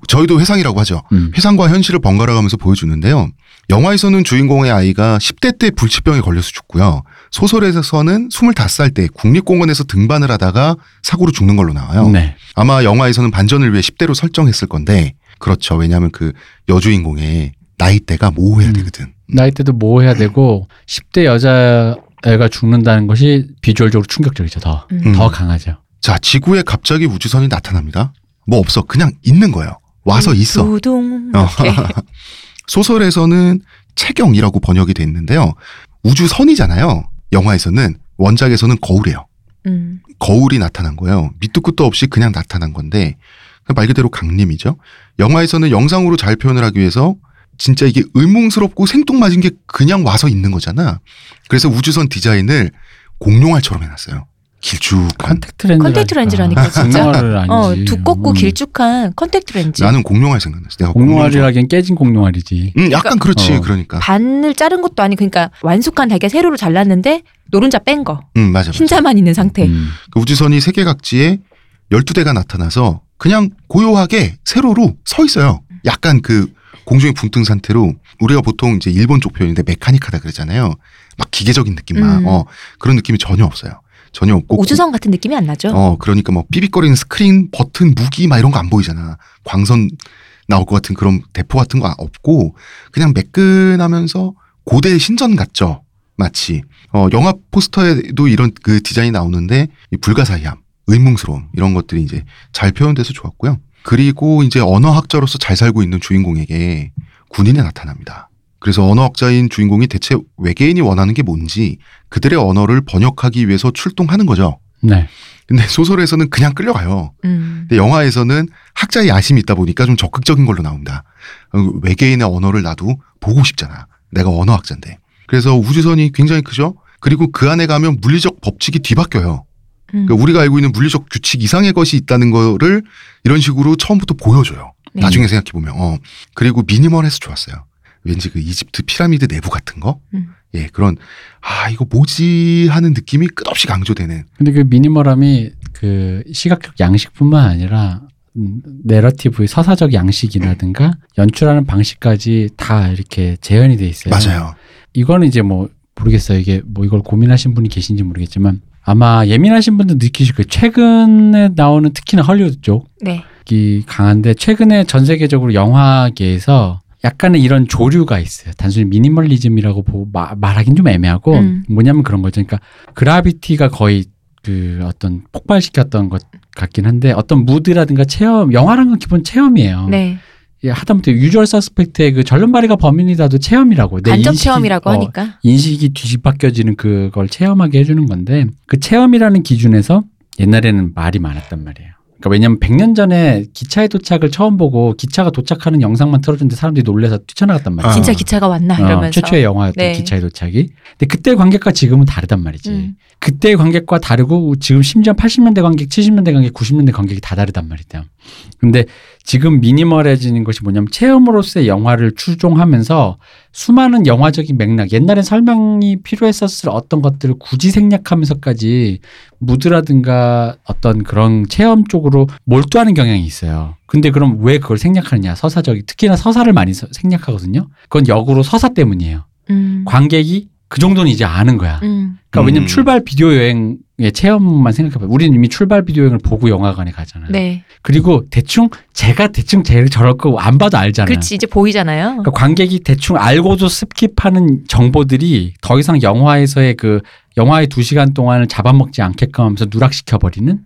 저희도 회상이라고 하죠. 음. 회상과 현실을 번갈아가면서 보여주는데요. 영화에서는 주인공의 아이가 10대 때 불치병에 걸려서 죽고요. 소설에서는 25살 때 국립공원에서 등반을 하다가 사고로 죽는 걸로 나와요. 네. 아마 영화에서는 반전을 위해 10대로 설정했을 건데 그렇죠. 왜냐하면 그 여주인공의 나이대가 모호해야 음. 되거든. 나이 때도 뭐 해야 되고 10대 여자애가 죽는다는 것이 비주얼적으로 충격적이죠. 더. 음. 음. 더 강하죠. 자, 지구에 갑자기 우주선이 나타납니다. 뭐 없어. 그냥 있는 거예요. 와서 있어. 두둥. 어. 소설에서는 채경이라고 번역이 돼 있는데요. 우주선이잖아요. 영화에서는 원작에서는 거울이에요. 음. 거울이 나타난 거예요. 밑도 끝도 없이 그냥 나타난 건데 말 그대로 강림이죠. 영화에서는 영상으로 잘 표현을 하기 위해서 진짜 이게 의문스럽고 생뚱맞은 게 그냥 와서 있는 거잖아. 그래서 우주선 디자인을 공룡알처럼 해놨어요. 길쭉한. 컨택트 렌즈. 컨택트 렌즈라니까, 진짜. 공룡알을 아니지. 어, 두껍고 음. 길쭉한 컨택트 렌즈. 나는 공룡알 생각났어. 내가 공룡알이라기엔 깨진 공룡알이지. 음, 약간 그렇지. 어. 그러니까. 반을 자른 것도 아니고 그러니까 완숙한 달걀 세로로 잘랐는데 노른자 뺀 거. 음, 맞아. 맞아. 흰자만 있는 상태. 음. 그 우주선이 세계 각지에 12대가 나타나서 그냥 고요하게 세로로 서 있어요. 약간 그 공중에 붕뜬 상태로 우리가 보통 이제 일본 쪽 표현인데 mechanic하다 그러잖아요. 막 기계적인 느낌 만 음. 어 그런 느낌이 전혀 없어요. 전혀 없고 우주선 같은 느낌이 안 나죠? 어 그러니까 뭐 삐빅거리는 스크린 버튼 무기 막 이런 거 안 보이잖아. 광선 나올 것 같은 그런 대포 같은 거 없고 그냥 매끈하면서 고대 신전 같죠. 마치 어 영화 포스터에도 이런 그 디자인이 나오는데 이 불가사의함, 의문스러움 이런 것들이 이제 잘 표현돼서 좋았고요. 그리고 이제 언어학자로서 잘 살고 있는 주인공에게 군인이 나타납니다. 그래서 언어학자인 주인공이 대체 외계인이 원하는 게 뭔지 그들의 언어를 번역하기 위해서 출동하는 거죠. 네. 근데 소설에서는 그냥 끌려가요. 음. 근데 영화에서는 학자의 야심이 있다 보니까 좀 적극적인 걸로 나온다. 어, 외계인의 언어를 나도 보고 싶잖아. 내가 언어학자인데. 그래서 우주선이 굉장히 크죠. 그리고 그 안에 가면 물리적 법칙이 뒤바뀌어요. 음. 그러니까 우리가 알고 있는 물리적 규칙 이상의 것이 있다는 거를 이런 식으로 처음부터 보여줘요. 네. 나중에 생각해 보면. 어. 그리고 미니멀해서 좋았어요. 왠지 그 이집트 피라미드 내부 같은 거. 음. 예, 그런 아 이거 뭐지 하는 느낌이 끝없이 강조되는. 근데 그 미니멀함이 그 시각적 양식뿐만 아니라 음, 내러티브의 서사적 양식이라든가 연출하는 방식까지 다 이렇게 재현이 돼 있어요. 맞아요. 이거는 이제 뭐 모르겠어요. 이게 뭐 이걸 고민하신 분이 계신지 모르겠지만 아마 예민하신 분들 느끼실 거예요. 최근에 나오는 특히나 헐리우드 쪽이 네. 강한데 최근에 전 세계적으로 영화계에서 약간의 이런 조류가 있어요. 단순히 미니멀리즘이라고 보, 마, 말하긴 좀 애매하고 음. 뭐냐면 그런 거죠. 그러니까 그라비티가 거의 그 어떤 폭발시켰던 것 같긴 한데 어떤 무드라든가 체험 영화라는 건 기본 체험이에요. 네. 예, 하다못해 유주얼 서스펙트의 그 전륜발이가 범인이다도 체험이라고. 내 간접 인식이- 체험이라고 어, 하니까. 인식이 뒤집바뀌어지는 그걸 체험하게 해주는 건데 그 체험이라는 기준에서 옛날에는 말이 많았단 말이에요. 그러니까 왜냐면 100년 전에 기차의 도착을 처음 보고 기차가 도착하는 영상만 틀어줬는데 사람들이 놀래서 뛰쳐나갔단 말이에요. 아. 진짜 기차가 왔나 어, 이러면서. 최초의 영화였던 네. 기차의 도착이. 근데 그때 관객과 지금은 다르단 말이지. 음. 그때의 관객과 다르고 지금 심지어 80년대 관객, 70년대 관객, 90년대 관객이 다 다르단 말이다. 근데 지금 미니멀해지는 것이 뭐냐면 체험으로서의 영화를 추종하면서 수많은 영화적인 맥락, 옛날엔 설명이 필요했었을 어떤 것들을 굳이 생략하면서까지 무드라든가 어떤 그런 체험 쪽으로 몰두하는 경향이 있어요. 근데 그럼 왜 그걸 생략하느냐? 서사적이 특히나 서사를 많이 서- 생략하거든요. 그건 역으로 서사 때문이에요. 음. 관객이 그 정도는 이제 아는 거야. 음. 그러니까 왜냐면 음. 출발 비디오 여행의 체험만 생각해봐요. 우리는 이미 출발 비디오 여행을 보고 영화관에 가잖아요. 네. 그리고 대충 제가 대충 제일 저럴 거 안 봐도 알잖아요. 그렇지 이제 보이잖아요. 그러니까 관객이 대충 알고도 skip하는 정보들이 더 이상 영화에서의 그 영화의 두 시간 동안을 잡아먹지 않게끔 하면서 누락시켜 버리는.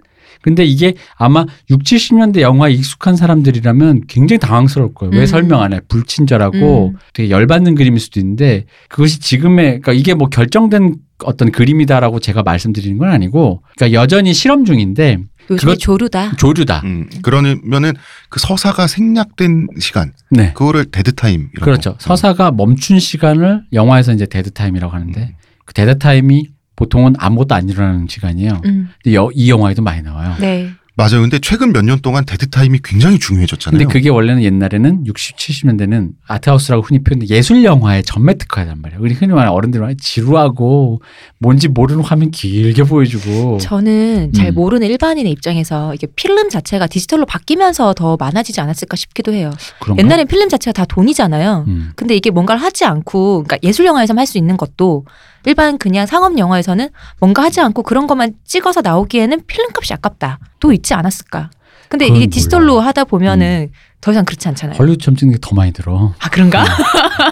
근데 이게 아마 6, 70년대 영화에 익숙한 사람들이라면 굉장히 당황스러울 거예요. 왜 음. 설명 안 해? 불친절하고 음. 되게 열받는 그림일 수도 있는데 그것이 지금의 그러니까 이게 뭐 결정된 어떤 그림이다라고 제가 말씀드리는 건 아니고 그러니까 여전히 실험 중인데 그것- 조류다. 조류다. 음, 그러면은 그 서사가 생략된 시간, 네. 그거를 dead time. 그렇죠. 서사가 멈춘 시간을 영화에서 이제 dead time이라고 하는데 그 dead time이 보통은 아무것도 안 일어나는 시간이에요. 음. 근데 여- 이 영화에도 많이 나와요. 네. 맞아요. 근데 최근 몇 년 동안 dead time이 굉장히 중요해졌잖아요. 근데 그게 원래는 옛날에는 60, 70년대는 art house라고 흔히 표현돼 예술 영화의 전매 특허란 말이에요. 우리 흔히 말하는 어른들 말하는 지루하고 뭔지 모르는 화면 길게 보여주고 저는 잘 음. 모르는 일반인의 입장에서 이게 필름 자체가 디지털로 바뀌면서 더 많아지지 않았을까 싶기도 해요. 그런가? 옛날엔 필름 자체가 다 돈이잖아요. 음. 근데 이게 뭔가를 하지 않고, 그러니까 예술 영화에서만 할 수 있는 것도 일반 그냥 상업 영화에서는 뭔가 하지 않고 그런 것만 찍어서 나오기에는 필름 값이 아깝다. 또 있지 않았을까? 근데 이게 디지털로 몰라. 하다 보면은 더 이상 그렇지 않잖아요. 헐리우드처럼 찍는 게 더 많이 들어. 아 그런가?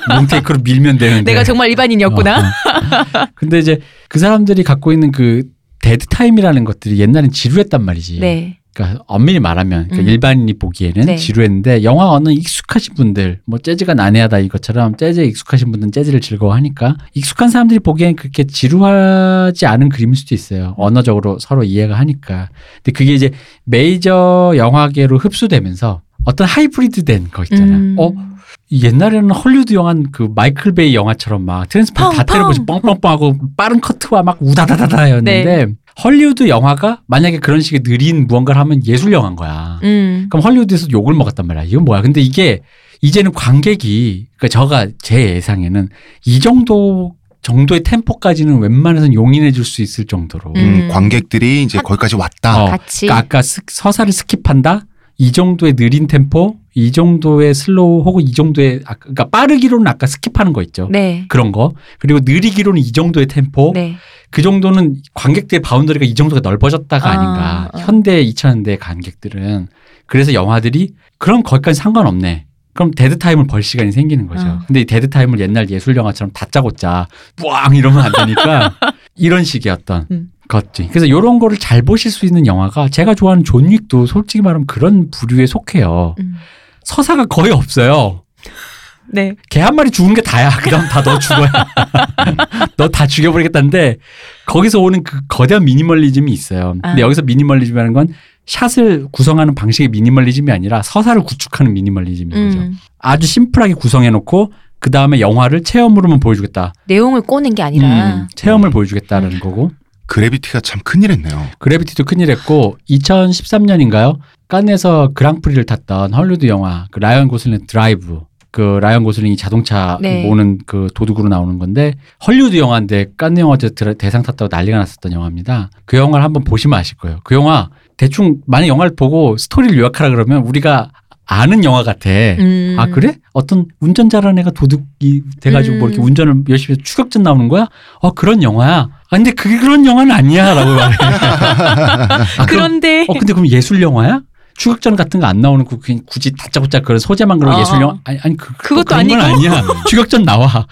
롱테이크로 밀면 되는데. 내가 정말 일반인이었구나. 어, 어. 근데 이제 그 사람들이 갖고 있는 그 dead time이라는 것들이 옛날엔 지루했단 말이지. 네. 그러니까 엄밀히 말하면 그러니까 음. 일반인이 보기에는 네. 지루했는데 영화 언어 익숙하신 분들 뭐 재즈가 난해하다 이것처럼 재즈에 익숙하신 분들은 재즈를 즐거워하니까 익숙한 사람들이 보기엔 그렇게 지루하지 않은 그림일 수도 있어요 언어적으로 서로 이해가 하니까 근데 그게 이제 메이저 영화계로 흡수되면서 어떤 하이브리드된 거 있잖아 음. 어 옛날에는 헐리우드 영화 그 마이클 베이 영화처럼 막 트랜스포머 다 펑, 때려보지 펑. 뻥뻥뻥하고 빠른 커트와 막 우다다다다였는데 네. 헐리우드 영화가 만약에 그런 식의 느린 무언가를 하면 예술 영화인 거야. 음. 그럼 헐리우드에서 욕을 먹었단 말이야. 이건 뭐야? 근데 이게 이제는 관객이 그러니까 저가 제 예상에는 이 정도 정도의 템포까지는 웬만해선 용인해 줄 수 있을 정도로. 음, 음. 관객들이 이제 거기까지 왔다. 어, 같이. 그러니까 아까 스- 서사를 스킵한다. 이 정도의 느린 템포, 이 정도의 슬로우 혹은 이 정도의 아, 그러니까 빠르기로는 아까 스킵하는 거 있죠. 네. 그런 거. 그리고 느리기로는 이 정도의 템포. 네. 그 정도는 관객들의 boundary가 이 정도가 넓어졌다가 아, 아닌가. 아. 현대 2000년대 관객들은 그래서 영화들이 그럼 거기까지 상관없네. 그럼 dead time을 벌 시간이 생기는 거죠. 아. 근데 이 dead time을 옛날 예술 영화처럼 다짜고짜 뿌앙 이러면 안 되니까 이런 식의 어떤 음. 것지. 그래서 이런 거를 잘 보실 수 있는 영화가 제가 좋아하는 존 윅도 솔직히 말하면 그런 부류에 속해요. 음. 서사가 거의 없어요. 네. 개 한 마리 죽은 게 다야. 그다음 다 너 죽어야. 너 다 죽여버리겠다는데 거기서 오는 그 거대한 미니멀리즘이 있어요. 근데 아. 여기서 미니멀리즘이라는 건 샷을 구성하는 방식의 미니멀리즘이 아니라 서사를 구축하는 미니멀리즘인 거죠. 음. 아주 심플하게 구성해놓고 그 다음에 영화를 체험으로만 보여주겠다. 내용을 꼬는 게 아니라. 음, 체험을 보여주겠다라는 거고. 그래비티가 참 큰일 했네요. 그래비티도 큰일 했고 2013년인가요? 칸에서 그랑프리를 탔던 헐리우드 영화 그 라이언 고슬링 드라이브 그 라이언 고슬링이 자동차 네. 모는 그 도둑으로 나오는 건데 헐리우드 영화인데 칸 영화제 대상 탔다고 난리가 났었던 영화입니다. 그 영화를 한번 보시면 아실 거예요. 그 영화 대충 만약 영화를 보고 스토리를 요약하라 그러면 우리가 아는 영화 같아. 음. 아 그래? 어떤 운전 잘하는 애가 도둑이 돼가지고 뭐 이렇게 음. 운전을 열심히 해서 추격전 나오는 거야? 어 그런 영화야. 아 근데 그게 그런 영화는 아니야라고 말해. 아, 그럼- 그런데 어 근데 그럼 예술 영화야? 추격전 같은 거 안 나오는 거 그냥 굳이 다짜고짜 그런 소재만 그런 어. 예술 영화 아니 아니 그 그것도 그런 건 아니고. 아니야. 추격전 나와.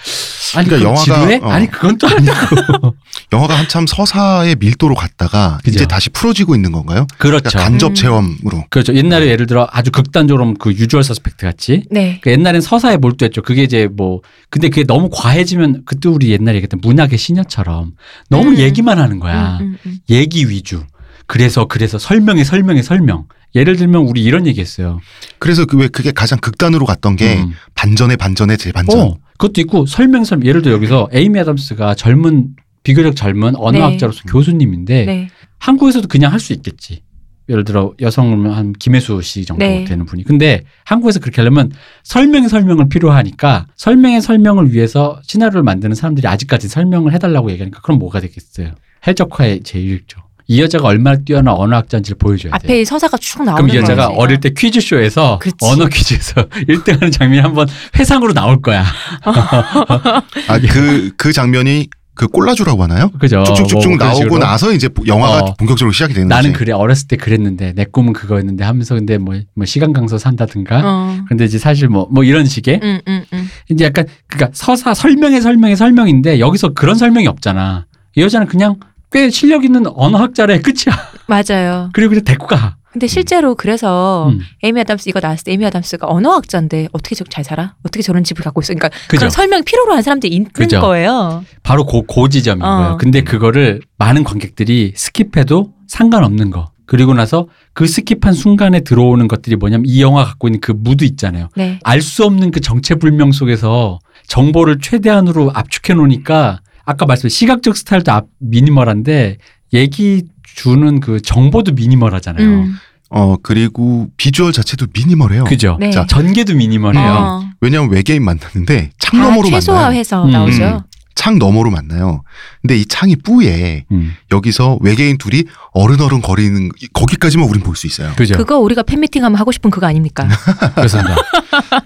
아니 그러니까 영화가- 지루해? 어. 아니 그건 또 아니고. 영화가 한참 서사의 밀도로 갔다가 그죠. 이제 다시 풀어지고 있는 건가요? 그렇죠. 그러니까 간접 음. 체험으로. 그렇죠. 옛날에 예를 들어 아주 극단적으로 그 유주얼 서스펙트 같이 네. 그 옛날엔 서사에 몰두했죠. 그게 이제 뭐 근데 그게 너무 과해지면 그때 우리 옛날에 얘기했던 문학의 시녀처럼 너무 음. 얘기만 하는 거야. 음, 음, 음. 얘기 위주. 그래서 그래서 설명에 설명에 설명. 예를 들면 우리 이런 얘기했어요. 그래서 그 왜 그게 가장 극단으로 갔던 게 음. 반전의 반전의 재반전. 어, 그것도 있고 설명 설명. 예를 들어 여기서 에이미 아담스가 젊은 비교적 젊은 언어학자로서 교수님인데 네. 한국에서도 그냥 할 수 있겠지. 예를 들어 여성이면 한 김혜수 씨 정도 네. 되는 분이. 근데 한국에서 그렇게 하려면 설명의 설명을 필요하니까 설명의 설명을 위해서 시나리오를 만드는 사람들이 아직까지 설명을 해달라고 얘기하니까 그럼 뭐가 되겠어요? 해적화의 제일죠. 이 여자가 얼마나 뛰어난 언어학자인지를 보여줘야 돼. 앞에 서사가 쭉 나오는 그럼 이 여자가 거지. 어릴 때 퀴즈쇼에서 그렇지. 언어 퀴즈에서 1등하는 장면이 한번 회상으로 나올 거야. 아, 그, 그 장면이 그 꼴라주라고 하나요? 그죠? 쭉쭉쭉쭉 뭐 나오고 식으로. 나서 이제 영화가 어. 본격적으로 시작이 되는 나는 거지. 그래 어렸을 때 그랬는데 내 꿈은 그거였는데 하면서 근데 뭐, 뭐 시간 강서 산다든가 어. 근데 이제 사실 뭐뭐 이런 식의 음, 음, 음. 이제 약간 그러니까 서사 설명의 설명의 설명인데 여기서 그런 설명이 없잖아. 이 여자는 그냥 꽤 실력 있는 언어학자래 끝이야. 맞아요. 그리고 그냥 데리고 가. 근데 실제로 그래서 음. 에이미 아담스 이거 나왔을 때 에이미 아담스가 언어학자인데 어떻게 저렇게 잘 살아? 어떻게 저런 집을 갖고 있어? 그러니까 그죠? 그런 설명 필요로 하는 사람들이 있는 그죠? 거예요. 바로 고, 고 지점인 어. 거예요. 근데 그거를 많은 관객들이 스킵해도 상관없는 거. 그리고 나서 그 스킵한 순간에 들어오는 것들이 뭐냐면 이 영화 갖고 있는 그 무드 있잖아요. 네. 알수 없는 그 정체불명 속에서 정보를 최대한으로 압축해 놓으니까 아까 말씀 시각적 스타일도 앞 미니멀한데 얘기 주는 그 정보도 미니멀하잖아요. 음. 어, 그리고 비주얼 자체도 미니멀해요. 그죠? 네. 자, 전개도 미니멀해요. 어. 왜냐하면 외계인 만났는데 창다 너머로 만나요. 최소화해서 음. 나오죠. 창 너머로 만나요. 근데 이 창이 뿌예. 음. 여기서 외계인 둘이 어른어른 거리는 거기까지만 우린 볼 수 있어요. 그죠? 그거 우리가 팬미팅 하면 하고 싶은 그거 아닙니까? 그렇습니다.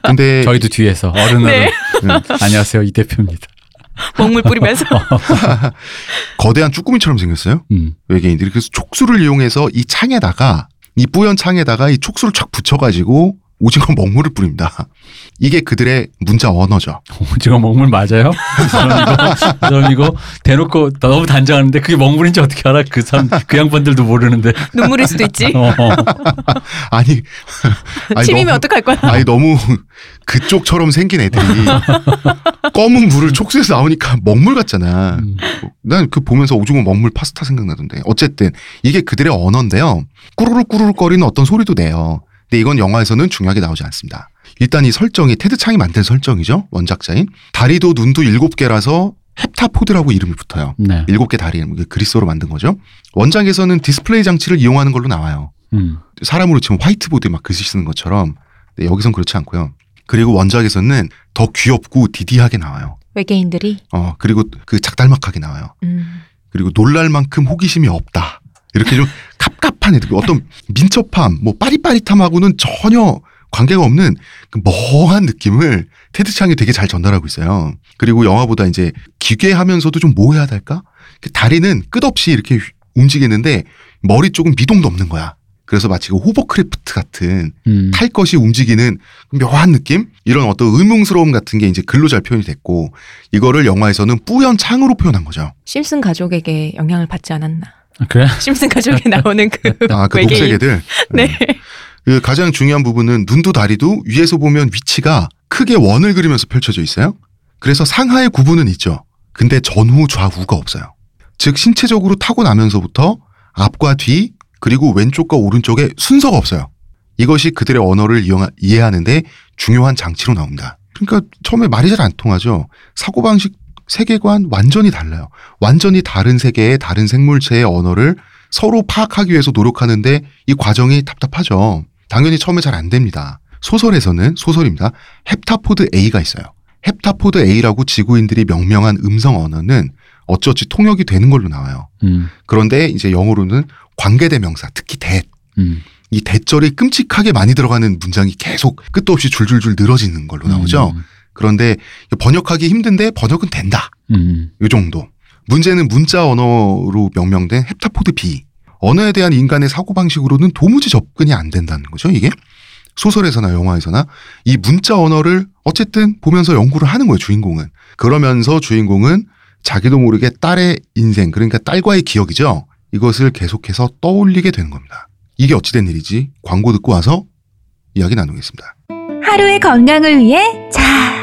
근데 저희도 뒤에서 어른어른 네. 음, 안녕하세요 이 대표입니다. 먹물 뿌리면서. 거대한 쭈꾸미처럼 생겼어요. 음. 외계인들이 그래서 촉수를 이용해서 이 창에다가 이 뿌연 창에다가 이 촉수를 촥 붙여가지고 오징어 먹물을 뿌립니다. 이게 그들의 문자 언어죠. 오징어 먹물 맞아요? 그 사람 이거, 그 사람 이거 대놓고 너무 단정하는데 그게 먹물인지 어떻게 알아? 그 사람 그 양반들도 모르는데. 눈물일 수도 있지. 어, 어. 아니, 아니 침이면 너무, 어떡할 거야? 아니 너무 그쪽처럼 생긴 애들이 검은 물을 촉수에서 나오니까 먹물 같잖아. 음. 난그 보면서 오징어 먹물 파스타 생각나던데. 어쨌든 이게 그들의 언어인데요. 꾸르륵 꾸르륵 거리는 어떤 소리도 내요. 근데 이건 영화에서는 중요하게 나오지 않습니다. 일단 이 설정이 테드 창이 만든 설정이죠. 원작자인. 다리도 눈도 일곱 개라서 헵타포드라고 이름이 붙어요. 네. 일곱 개 다리 그리스어로 만든 거죠. 원작에서는 디스플레이 장치를 이용하는 걸로 나와요. 음. 사람으로 치면 화이트보드에 막 글씨 쓰는 것처럼. 근데 여기선 그렇지 않고요. 그리고 원작에서는 더 귀엽고 디디하게 나와요. 외계인들이. 어 그리고 그 작달막하게 나와요. 음. 그리고 놀랄 만큼 호기심이 없다. 이렇게 좀 갑갑한 애들, 어떤 민첩함, 뭐 빠릿빠릿함하고는 전혀 관계가 없는 그 멍한 느낌을 테드 창이 되게 잘 전달하고 있어요. 그리고 영화보다 이제 기괴하면서도 좀 모해야 될까? 그 다리는 끝없이 이렇게 휘- 움직이는데 머리 쪽은 미동도 없는 거야. 그래서 마치 그 호버크래프트 같은 음. 탈 것이 움직이는 묘한 느낌? 이런 어떤 의문스러움 같은 게 이제 글로 잘 표현이 됐고, 이거를 영화에서는 뿌연 창으로 표현한 거죠. 심슨 가족에게 영향을 받지 않았나. 아, 그래? 심슨 가족에 나오는 그 아, 그 외계인. 녹색 애들. 네. 그 가장 중요한 부분은 눈도 다리도 위에서 보면 위치가 크게 원을 그리면서 펼쳐져 있어요. 그래서 상하의 구분은 있죠. 근데 전후 좌우가 없어요. 즉 신체적으로 타고나면서부터 앞과 뒤 그리고 왼쪽과 오른쪽에 순서가 없어요. 이것이 그들의 언어를 이용하, 이해하는데 중요한 장치로 나옵니다. 그러니까 처음에 말이 잘 안 통하죠. 사고방식, 세계관 완전히 달라요. 완전히 다른 세계의 다른 생물체의 언어를 서로 파악하기 위해서 노력하는데 이 과정이 답답하죠. 당연히 처음에 잘 안 됩니다. 소설에서는 소설입니다. 헵타포드 A가 있어요. 헵타포드 A라고 지구인들이 명명한 음성 언어는 어찌어찌 통역이 되는 걸로 나와요. 음. 그런데 이제 영어로는 관계대명사, 특히 that. 음. 이 that절이 끔찍하게 많이 들어가는 문장이 계속 끝도 없이 줄줄줄 늘어지는 걸로 나오죠. 음. 그런데 번역하기 힘든데 번역은 된다. 음. 요 정도. 문제는 문자 언어로 명명된 헵타포드 B. 언어에 대한 인간의 사고방식으로는 도무지 접근이 안 된다는 거죠, 이게. 소설에서나 영화에서나 이 문자 언어를 어쨌든 보면서 연구를 하는 거예요, 주인공은. 그러면서 주인공은 자기도 모르게 딸의 인생, 그러니까 딸과의 기억이죠. 이것을 계속해서 떠올리게 되는 겁니다. 이게 어찌된 일이지? 광고 듣고 와서 이야기 나누겠습니다. 하루의 건강을 위해 자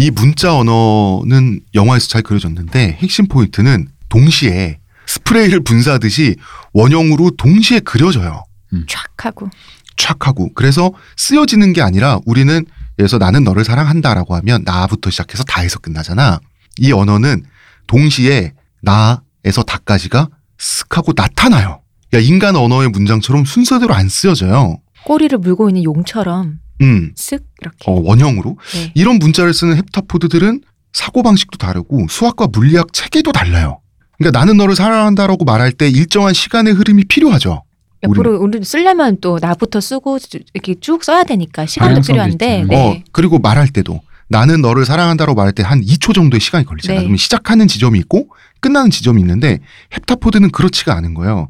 이 문자 언어는 영화에서 잘 그려졌는데 핵심 포인트는 동시에 스프레이를 분사하듯이 원형으로 동시에 그려져요. 촥 하고. 촥 하고. 그래서 쓰여지는 게 아니라 우리는 그래서 나는 너를 사랑한다라고 하면 나부터 시작해서 다에서 끝나잖아. 이 언어는 동시에 나에서 다까지가 쓱 하고 나타나요. 야, 인간 언어의 문장처럼 순서대로 안 쓰여져요. 꼬리를 물고 있는 용처럼 음, 쓱 이렇게. 어, 원형으로. 네. 이런 문자를 쓰는 헵타포드들은 사고방식도 다르고 수학과 물리학 체계도 달라요. 그러니까 나는 너를 사랑한다라고 말할 때 일정한 시간의 흐름이 필요하죠. 옆으로 우리 쓰려면 또 나부터 쓰고 이렇게 쭉 써야 되니까 시간도 필요한데. 네. 어, 그리고 말할 때도 나는 너를 사랑한다고 말할 때 한 2초 정도의 시간이 걸리잖아요. 네. 그러면 시작하는 지점이 있고 끝나는 지점이 있는데 헵타포드는 그렇지가 않은 거예요.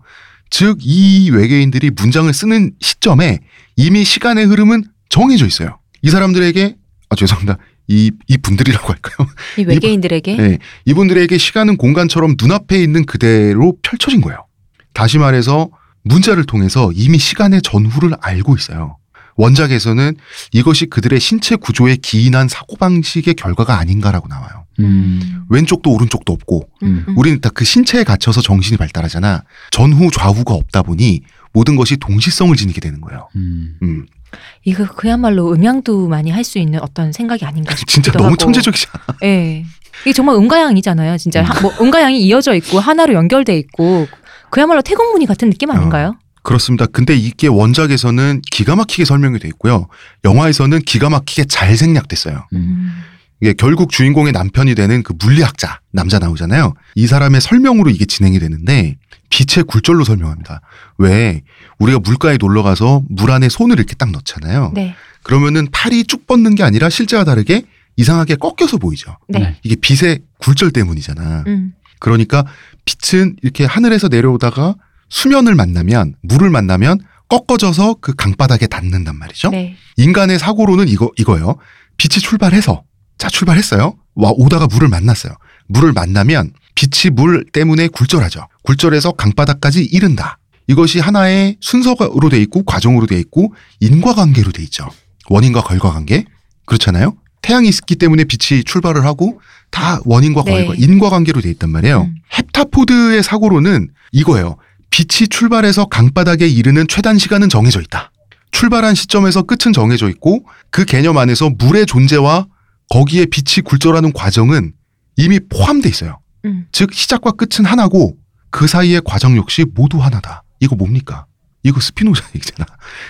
즉 이 외계인들이 문장을 쓰는 시점에 이미 시간의 흐름은 정해져 있어요. 이 사람들에게 아 죄송합니다. 이, 이 분들이라고 할까요? 이 외계인들에게 네, 이분들에게 시간은 공간처럼 눈앞에 있는 그대로 펼쳐진 거예요. 다시 말해서 문자를 통해서 이미 시간의 전후를 알고 있어요. 원작에서는 이것이 그들의 신체 구조에 기인한 사고방식의 결과가 아닌가라고 나와요. 음. 왼쪽도 오른쪽도 없고 음, 음. 우리는 다 그 신체에 갇혀서 정신이 발달하잖아. 전후 좌우가 없다 보니 모든 것이 동시성을 지니게 되는 거예요. 음. 음, 이거 그야말로 음양도 많이 할 수 있는 어떤 생각이 아닌가 싶기도 진짜 너무 하고. 천재적이잖아. 예. 이게 정말 음가양이잖아요. 진짜 음. 하- 뭐 음가양이 이어져 있고 하나로 연결돼 있고 그야말로 태국무늬 같은 어. 느낌 아닌가요? 그렇습니다. 근데 이게 원작에서는 기가 막히게 설명이 돼 있고요. 영화에서는 기가 막히게 잘 생략됐어요. 음. 이게 결국 주인공의 남편이 되는 그 물리학자 남자 나오잖아요. 이 사람의 설명으로 이게 진행이 되는데 빛의 굴절로 설명합니다. 왜 우리가 물가에 놀러 가서 물 안에 손을 이렇게 딱 넣잖아요. 네. 그러면은 팔이 쭉 뻗는 게 아니라 실제와 다르게 이상하게 꺾여서 보이죠. 네. 네. 이게 빛의 굴절 때문이잖아. 음. 그러니까 빛은 이렇게 하늘에서 내려오다가 수면을 만나면 물을 만나면 꺾어져서 그 강바닥에 닿는단 말이죠. 네. 인간의 사고로는 이거 이거요. 빛이 출발해서 자 출발했어요. 와 오다가 물을 만났어요. 물을 만나면 빛이 물 때문에 굴절하죠. 굴절해서 강바닥까지 이른다. 이것이 하나의 순서로 돼 있고 과정으로 돼 있고 인과관계로 돼 있죠. 원인과 결과관계 그렇잖아요. 태양이 있기 때문에 빛이 출발을 하고 다 원인과 네. 결과 인과관계로 돼 있단 말이에요. 음. 헵타포드의 사고로는 이거예요. 빛이 출발해서 강바닥에 이르는 최단 시간은 정해져 있다. 출발한 시점에서 끝은 정해져 있고 그 개념 안에서 물의 존재와 거기에 빛이 굴절하는 과정은 이미 포함돼 있어요. 음. 즉 시작과 끝은 하나고 그 사이의 과정 역시 모두 하나다. 이거 뭡니까? 이거 스피노자 얘기잖아.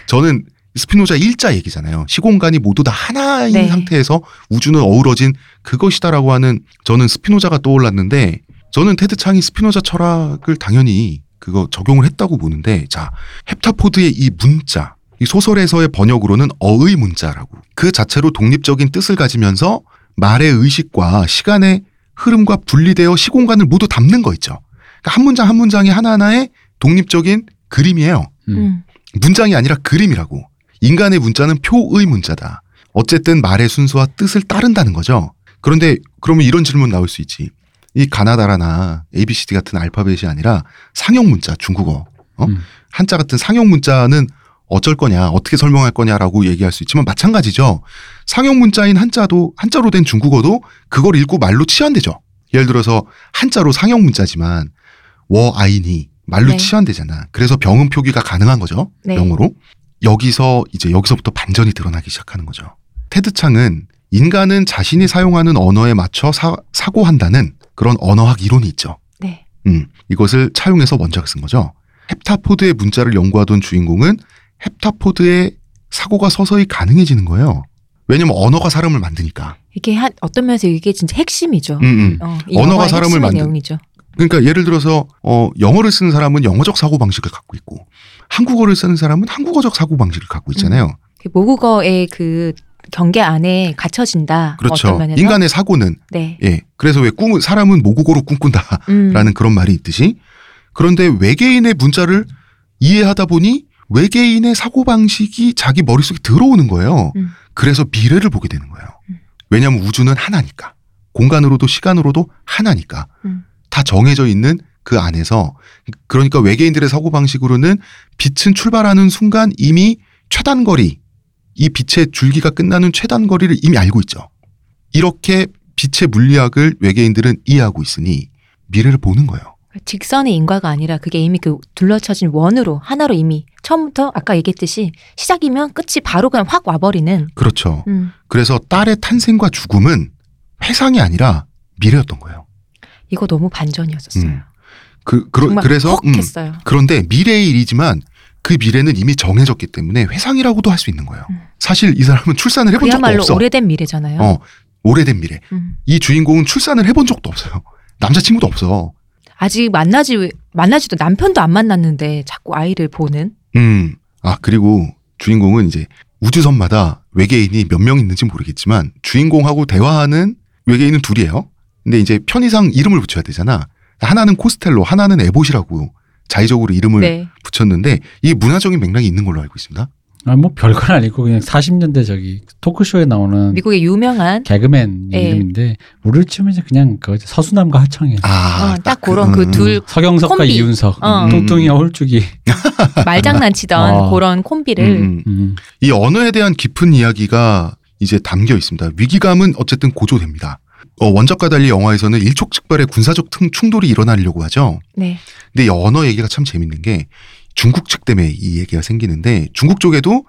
저는 스피노자 일자 얘기잖아요. 시공간이 모두 다 하나인 네. 상태에서 우주는 어우러진 그것이다라고 하는 저는 스피노자가 떠올랐는데 저는 테드 창이 스피노자 철학을 당연히 그거 적용을 했다고 보는데 자 헵타포드의 이 문자 이 소설에서의 번역으로는 어의 문자라고 그 자체로 독립적인 뜻을 가지면서 말의 의식과 시간의 흐름과 분리되어 시공간을 모두 담는 거 있죠. 그러니까 한 문장 한 문장이 하나하나의 독립적인 그림이에요. 음. 음. 문장이 아니라 그림이라고. 인간의 문자는 표의 문자다. 어쨌든 말의 순서와 뜻을 따른다는 거죠. 그런데 그러면 이런 질문 나올 수 있지. 이 가나다라나 ABCD 같은 알파벳이 아니라 상형 문자 중국어 어? 음. 한자 같은 상형 문자는 어쩔 거냐 어떻게 설명할 거냐라고 얘기할 수 있지만 마찬가지죠. 상형 문자인 한자도 한자로 된 중국어도 그걸 읽고 말로 치환되죠. 예를 들어서 한자로 상형 문자지만 워 아인이 말로 네. 치환되잖아. 그래서 병음 표기가 가능한 거죠. 네. 영어로. 여기서 이제 여기서부터 반전이 드러나기 시작하는 거죠. 테드 창은 인간은 자신이 사용하는 언어에 맞춰 사, 사고한다는 그런 언어학 이론이 있죠. 네. 음, 이것을 차용해서 원작을 쓴 거죠. 헵타포드의 문자를 연구하던 주인공은 헵타포드의 사고가 서서히 가능해지는 거예요. 왜냐면 언어가 사람을 만드니까. 이게 한 어떤 면에서 이게 진짜 핵심이죠. 음, 음. 어, 이 언어가 사람을 만든- 내용이죠. 그러니까 예를 들어서 어, 영어를 쓰는 사람은 영어적 사고 방식을 갖고 있고 한국어를 쓰는 사람은 한국어적 사고 방식을 갖고 있잖아요. 그 모국어의 그 경계 안에 갇혀진다. 그렇죠. 인간의 사고는 네. 예. 그래서 왜 꿈을 사람은 모국어로 꿈꾼다라는 음. 그런 말이 있듯이 그런데 외계인의 문자를 이해하다 보니 외계인의 사고 방식이 자기 머릿속에 들어오는 거예요. 음. 그래서 미래를 보게 되는 거예요. 음. 왜냐하면 우주는 하나니까. 공간으로도 시간으로도 하나니까. 음. 다 정해져 있는 그 안에서 그러니까 외계인들의 사고 방식으로는 빛은 출발하는 순간 이미 최단 거리 이 빛의 줄기가 끝나는 최단 거리를 이미 알고 있죠. 이렇게 빛의 물리학을 외계인들은 이해하고 있으니 미래를 보는 거예요. 직선의 인과가 아니라 그게 이미 그 둘러쳐진 원으로 하나로 이미 처음부터 아까 얘기했듯이 시작이면 끝이 바로 그냥 확 와버리는. 그렇죠. 음. 그래서 딸의 탄생과 죽음은 회상이 아니라 미래였던 거예요. 이거 너무 반전이었었어요. 음. 그, 그 정말 그래서 음. 그런데 미래의 일이지만 그 미래는 이미 정해졌기 때문에 회상이라고도 할 수 있는 거예요. 음. 사실 이 사람은 출산을 해본 적도 그야말로 없어. 오래된 미래잖아요. 어, 오래된 미래. 음. 이 주인공은 출산을 해본 적도 없어요. 남자친구도 없어. 아직 만나지 만나지도 남편도 안 만났는데 자꾸 아이를 보는. 음. 아, 그리고 주인공은 이제 우주선마다 외계인이 몇 명 있는지 모르겠지만 주인공하고 대화하는 외계인은 둘이에요. 근데 이제 편의상 이름을 붙여야 되잖아. 하나는 코스텔로, 하나는 에봇이라고 자의적으로 이름을 네. 붙였는데 이 문화적인 맥락이 있는 걸로 알고 있습니다. 아, 뭐 별건 아니고 그냥 40년대 저기 토크쇼에 나오는 미국의 유명한 개그맨 예. 이름인데 우리를 치면 이제 그냥 그 서수남과 하청이에요. 아, 어, 딱 그런 그둘 서경석과 콤비. 이윤석, 어. 뚱뚱이와 홀쭉이. 말장난치던 어. 그런 콤비를 음, 음. 음. 이 언어에 대한 깊은 이야기가 이제 담겨 있습니다. 위기감은 어쨌든 고조됩니다. 어, 원작과 달리 영화에서는 일촉즉발의 군사적 퉁- 충돌이 일어나려고 하죠. 네. 근데 이 언어 얘기가 참 재밌는 게 중국 측 때문에 이 얘기가 생기는데 중국 쪽에도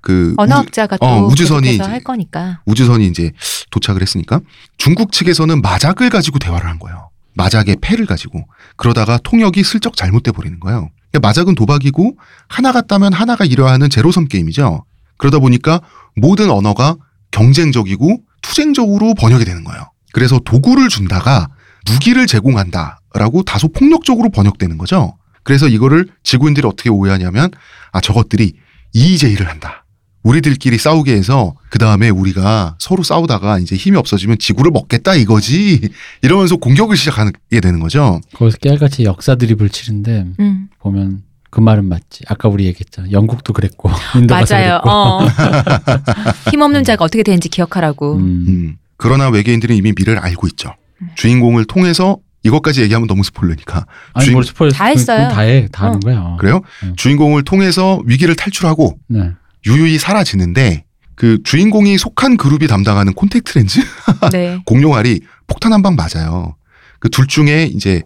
그 언어학자가 또 어, 우주선이 이제- 할 거니까. 우주, 선이 이제 도착을 했으니까 중국 측에서는 마작을 가지고 대화를 한 거예요. 마작의 패를 가지고 그러다가 통역이 슬쩍 잘못돼 버리는 거예요. 그러니까 마작은 도박이고 하나가 따면 하나가 이뤄하는 제로섬 게임이죠. 그러다 보니까 모든 언어가 경쟁적이고 투쟁적으로 번역이 되는 거예요. 그래서 도구를 준다가 무기를 제공한다라고 다소 폭력적으로 번역되는 거죠. 그래서 이거를 지구인들이 어떻게 오해하냐면 아 저것들이 이의제의를 한다. 우리들끼리 싸우게 해서 그 다음에 우리가 서로 싸우다가 이제 힘이 없어지면 지구를 먹겠다 이거지 이러면서 공격을 시작하게 되는 거죠. 거기서 깨알같이 역사 드립을 치는데 음. 보면 그 말은 맞지. 아까 우리 얘기했잖아. 영국도 그랬고 인도 가서 맞아요. 그랬고. 어. 힘 없는 자가 어떻게 되는지 기억하라고. 음. 음. 그러나 외계인들은 이미 미래를 알고 있죠. 음. 주인공을 통해서 이것까지 얘기하면 너무 스포일러니까 아니 주인- 뭘 스포일 다 했어요. 다 해. 다 하는 어. 거야. 그래요? 음. 주인공을 통해서 위기를 탈출하고 네. 유유히 사라지는데 그 주인공이 속한 그룹이 담당하는 콘택트 렌즈 네. 공룡알이 폭탄 한 방 맞아요. 그 둘 중에 이제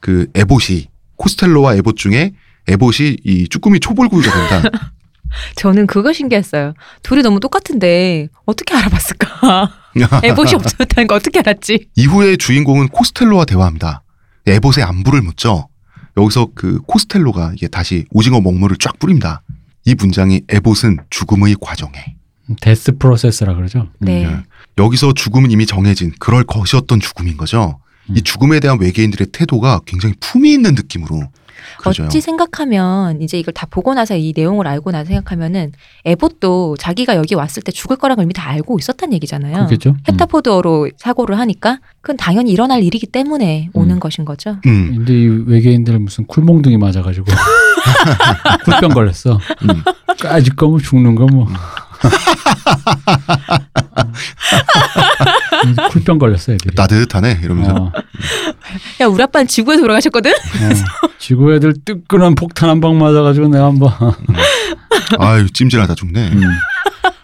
그 에봇이 코스텔로와 에봇 중에 에봇이 이 쭈꾸미 초벌구이가 된다. 저는 그거 신기했어요. 둘이 너무 똑같은데 어떻게 알아봤을까? 에봇이 없었다는 거 어떻게 알았지? 이후에 주인공은 코스텔로와 대화합니다. 에봇의 안부를 묻죠. 여기서 그 코스텔로가 이게 다시 오징어 먹물을 쫙 뿌립니다. 이 문장이 에봇은 죽음의 과정에. 데스 프로세스라 그러죠. 음. 네. 예. 여기서 죽음은 이미 정해진 그럴 것이었던 죽음인 거죠. 이 음. 죽음에 대한 외계인들의 태도가 굉장히 품위 있는 느낌으로 그려져요. 어찌 생각하면 이제 이걸 다 보고 나서 이 내용을 알고 나서 생각하면은 에봇도 자기가 여기 왔을 때 죽을 거란 걸 이미 다 알고 있었단 얘기잖아요. 그렇겠죠. 음. 헤타포드어로 사고를 하니까 그건 당연히 일어날 일이기 때문에 오는 음. 것인 거죠. 음, 근데 이 외계인들 무슨 쿨몽둥이 맞아가지고 쿨병 걸렸어. 음. 까짓 거뭐 죽는 거 뭐. 쿨병 걸렸어 애들이. 따뜻하네 이러면서 어, 야 우리 아빠는 지구에서 돌아가셨거든. 어. 지구 애들 뜨끈한 폭탄 한 방 맞아가지고 내가 한번 아유 찜질하다 죽네. 음.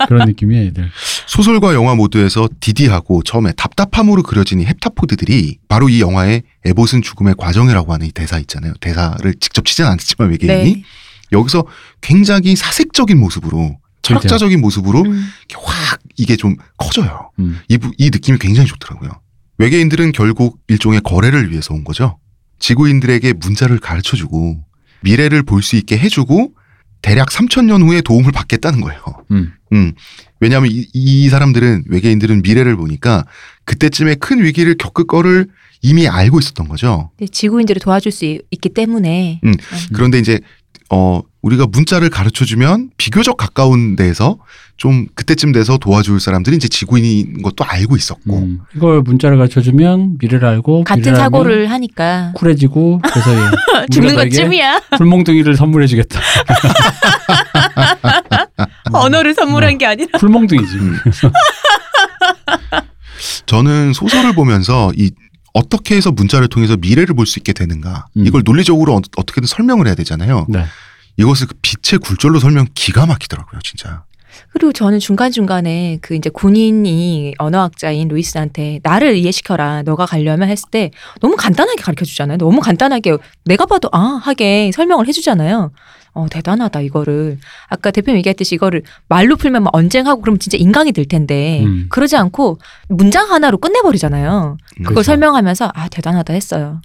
그런 느낌이야 애들. 소설과 영화 모두에서 디디하고 처음에 답답함으로 그려진 이 헵타포드들이 바로 이 영화의 에봇은 죽음의 과정이라고 하는 이 대사 있잖아요. 대사를 직접 치진 않았지만 외계인이 네. 여기서 굉장히 사색적인 모습으로 철학자적인 모습으로 음. 이렇게 확 이게 좀 커져요. 음. 이, 부- 이 느낌이 굉장히 좋더라고요. 외계인들은 결국 일종의 거래를 위해서 온 거죠. 지구인들에게 문자를 가르쳐 주고 미래를 볼 수 있게 해주고 대략 3천년 후에 도움을 받겠다는 거예요. 음. 음. 왜냐하면 이, 이 사람들은 외계인들은 미래를 보니까 그때쯤에 큰 위기를 겪을 거를 이미 알고 있었던 거죠. 근데 지구인들을 도와줄 수 있- 있기 때문에 음. 그런데 이제 어 우리가 문자를 가르쳐 주면 비교적 가까운 데에서 좀 그때쯤 돼서 도와줄 사람들이 이제 지구인인 것도 알고 있었고 음. 이걸 문자를 가르쳐 주면 미래를 알고 같은 미래를 사고를 하니까 쿨해지고 그래서 예, 죽는 것쯤이야. 풀몽둥이를 선물해 주겠다. 언어를 선물한 게 아니라. 풀몽둥이지. 음. 저는 소설을 보면서 이 어떻게 해서 문자를 통해서 미래를 볼 수 있게 되는가 음. 이걸 논리적으로 어, 어떻게든 설명을 해야 되잖아요. 네. 이것을 그 빛의 굴절로 설명 기가 막히더라고요, 진짜. 그리고 저는 중간중간에 그 이제 군인이 언어학자인 루이스한테 나를 이해시켜라. 너가 가려면 했을 때 너무 간단하게 가르쳐 주잖아요. 너무 간단하게 내가 봐도 아, 하게 설명을 해 주잖아요. 어, 대단하다, 이거를. 아까 대표님 얘기했듯이 이거를 말로 풀면 막 언쟁하고 그러면 진짜 인강이 될 텐데 음. 그러지 않고 문장 하나로 끝내버리잖아요. 그걸 그렇죠. 설명하면서 아, 대단하다 했어요.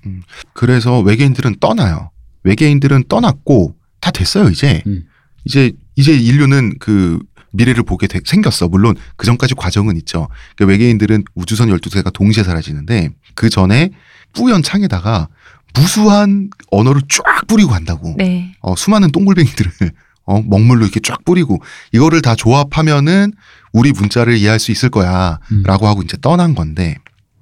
그래서 외계인들은 떠나요. 외계인들은 떠났고 다 됐어요, 이제. 음. 이제 이제 인류는 그 미래를 보게 되- 생겼어. 물론 그 전까지 과정은 있죠. 그 외계인들은 우주선 12대가 동시에 사라지는데 그 전에 뿌연 창에다가 무수한 언어를 쫙 뿌리고 간다고. 네. 어, 수많은 똥굴뱅이들을 어, 먹물로 이렇게 쫙 뿌리고 이거를 다 조합하면은 우리 문자를 이해할 수 있을 거야. 음. 라고 하고 이제 떠난 건데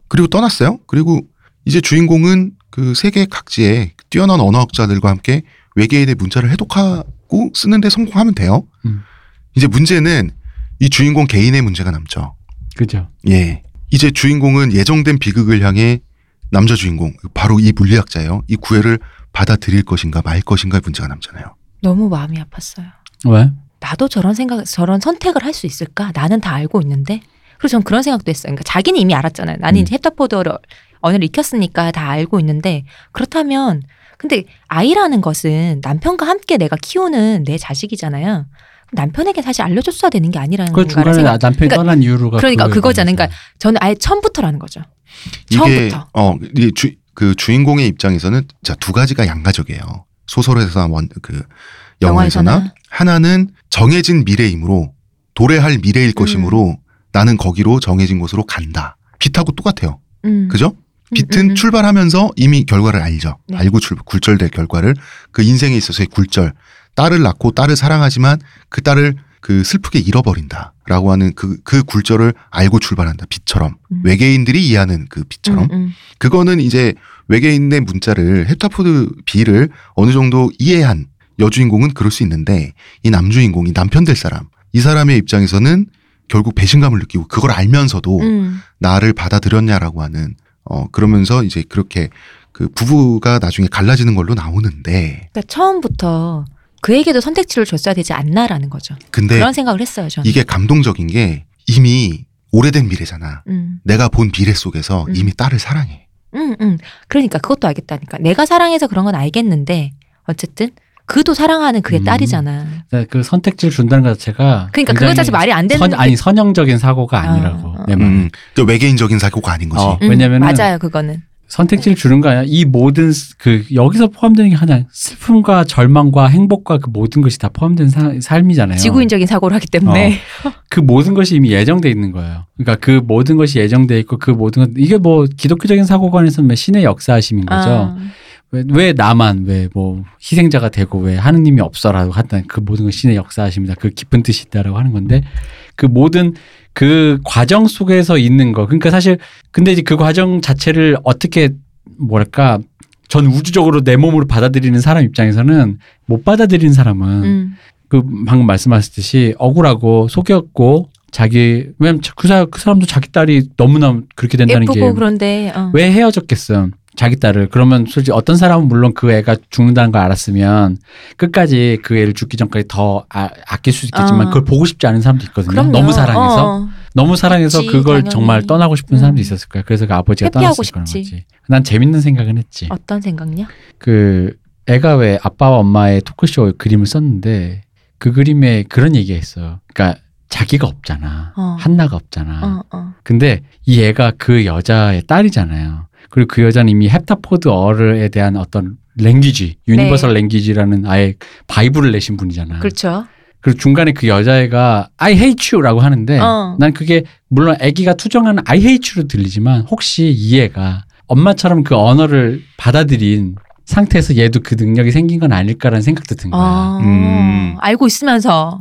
그리고 떠났어요. 그리고 이제 주인공은 그 세계 각지의 뛰어난 언어학자들과 함께 외계인의 문자를 해독하고 쓰는데 성공하면 돼요. 음. 이제 문제는 이 주인공 개인의 문제가 남죠. 그죠. 예. 이제 주인공은 예정된 비극을 향해 남자 주인공 바로 이 물리학자예요. 이 구애를 받아들일 것인가 말 것인가의 문제가 남잖아요. 너무 마음이 아팠어요. 왜? 나도 저런 생각, 저런 선택을 할 수 있을까? 나는 다 알고 있는데. 그리고 전 그런 생각도 했어요. 그러니까 자기는 이미 알았잖아요. 나는 음. 이제 헵타포드를 언어를 익혔으니까 다 알고 있는데 그렇다면 근데 아이라는 것은 남편과 함께 내가 키우는 내 자식이잖아요. 남편에게 사실 알려줬어야 되는 게 아니라는 중간에 생각. 남편이 그러니까- 떠난 이유가 그러니까 그거잖아요. 관해서. 저는 아예 처음부터라는 거죠. 이게 처음부터. 어, 주, 그 주인공의 입장에서는 자, 두 가지가 양가적이에요. 소설에서나 원, 그 영화에서나 영화에서나. 하나는 정해진 미래이므로 도래할 미래일 음. 것이므로 나는 거기로 정해진 곳으로 간다. 빛하고 똑같아요. 음. 그죠? 음, 빛은 음, 음. 출발하면서 이미 결과를 알죠. 네. 알고 출, 굴절될 결과를 그 인생에 있어서의 굴절. 딸을 낳고 딸을 사랑하지만 그 딸을 그 슬프게 잃어버린다 라고 하는 그, 그 굴절을 알고 출발한다. 빛처럼. 음. 외계인들이 이해하는 그 빛처럼. 음, 음. 그거는 이제 외계인의 문자를 헵타포드 B를 어느 정도 이해한 여주인공은 그럴 수 있는데 이 남주인공, 이 남편 될 사람, 이 사람의 입장에서는 결국 배신감을 느끼고 그걸 알면서도 음. 나를 받아들였냐라고 하는 어 그러면서 이제 그렇게 그 부부가 나중에 갈라지는 걸로 나오는데 그러니까 처음부터 그에게도 선택지를 줬어야 되지 않나라는 거죠. 근데 그런 생각을 했어요. 저는. 네. 이게 감동적인 게 이미 오래된 미래잖아. 음. 내가 본 미래 속에서 음. 이미 딸을 사랑해. 응, 응. 그러니까 그것도 알겠다니까. 내가 사랑해서 그런 건 알겠는데 어쨌든 그도 사랑하는 그의 음. 딸이잖아. 네, 그 선택지를 준다는 것 자체가 그러니까 그거 자체 말이 안 되는 선, 게- 아니 선형적인 사고가 아, 아니라고 아, 내 말은. 음, 그 외계인적인 사고가 아닌 거지. 어, 음, 왜냐면은 맞아요, 그거는. 선택지를 주는 거 아니야. 이 모든 스- 그 여기서 포함되는 게 하나 슬픔과 절망과 행복과 그 모든 것이 다 포함된 사- 삶이잖아요. 지구인적인 사고를 하기 때문에. 그 모든 것이 이미 예정돼 있는 거예요. 그러니까 그 모든 것이 예정돼 있고 그 모든 것 이게 뭐 기독교적인 사고관에서는 뭐 신의 역사하심인 거죠. 아, 왜, 왜 나만 왜 뭐 희생자가 되고 왜 하느님이 없어라고 한다는 그 모든 건 신의 역사하십니다. 그 깊은 뜻이 있다라고 하는 건데 그 모든 그 과정 속에서 있는 거. 그러니까 사실 근데 이제 그 과정 자체를 어떻게 뭐랄까 전 우주적으로 내 몸으로 받아들이는 사람 입장에서는 못 받아들이는 사람은 음. 그 방금 말씀하셨듯이 억울하고 속였고 자기 왜냐면 그, 사, 그 사람도 자기 딸이 너무나 그렇게 된다는 예쁘고 게 그런데 어. 왜 헤어졌겠어? 자기 딸을 그러면 솔직히 어떤 사람은 물론 그 애가 죽는다는 걸 알았으면 끝까지 그 애를 죽기 전까지 더 아, 아낄 수 있겠지만 어. 그걸 보고 싶지 않은 사람도 있거든요. 그럼요. 너무 사랑해서 어. 너무 사랑해서 그치, 그걸 당연히. 정말 떠나고 싶은 사람도 음. 있었을 거야. 그래서 그 아버지가 떠났을 거란. 거지. 난 재밌는 생각은 했지. 어떤 생각요? 그 애가 왜 아빠와 엄마의 토크쇼 그림을 썼는데 그 그림에 그런 얘기가 있어요. 그러니까 자기가 없잖아. 어. 한나가 없잖아. 어, 어. 근데 이 애가 그 여자의 딸이잖아요. 그리고 그 여자는 이미 헵타포드어에 대한 어떤 language, universal language라는 아예 바이블을 내신 분이잖아. 그렇죠. 그리고 중간에 그 여자애가 I hate you라고 하는데 어. 난 그게 물론 아기가 투정하는 I hate you로 들리지만 혹시 이 애가 엄마처럼 그 언어를 받아들인 상태에서 얘도 그 능력이 생긴 건 아닐까라는 생각도 든 거야. 어, 음. 알고 있으면서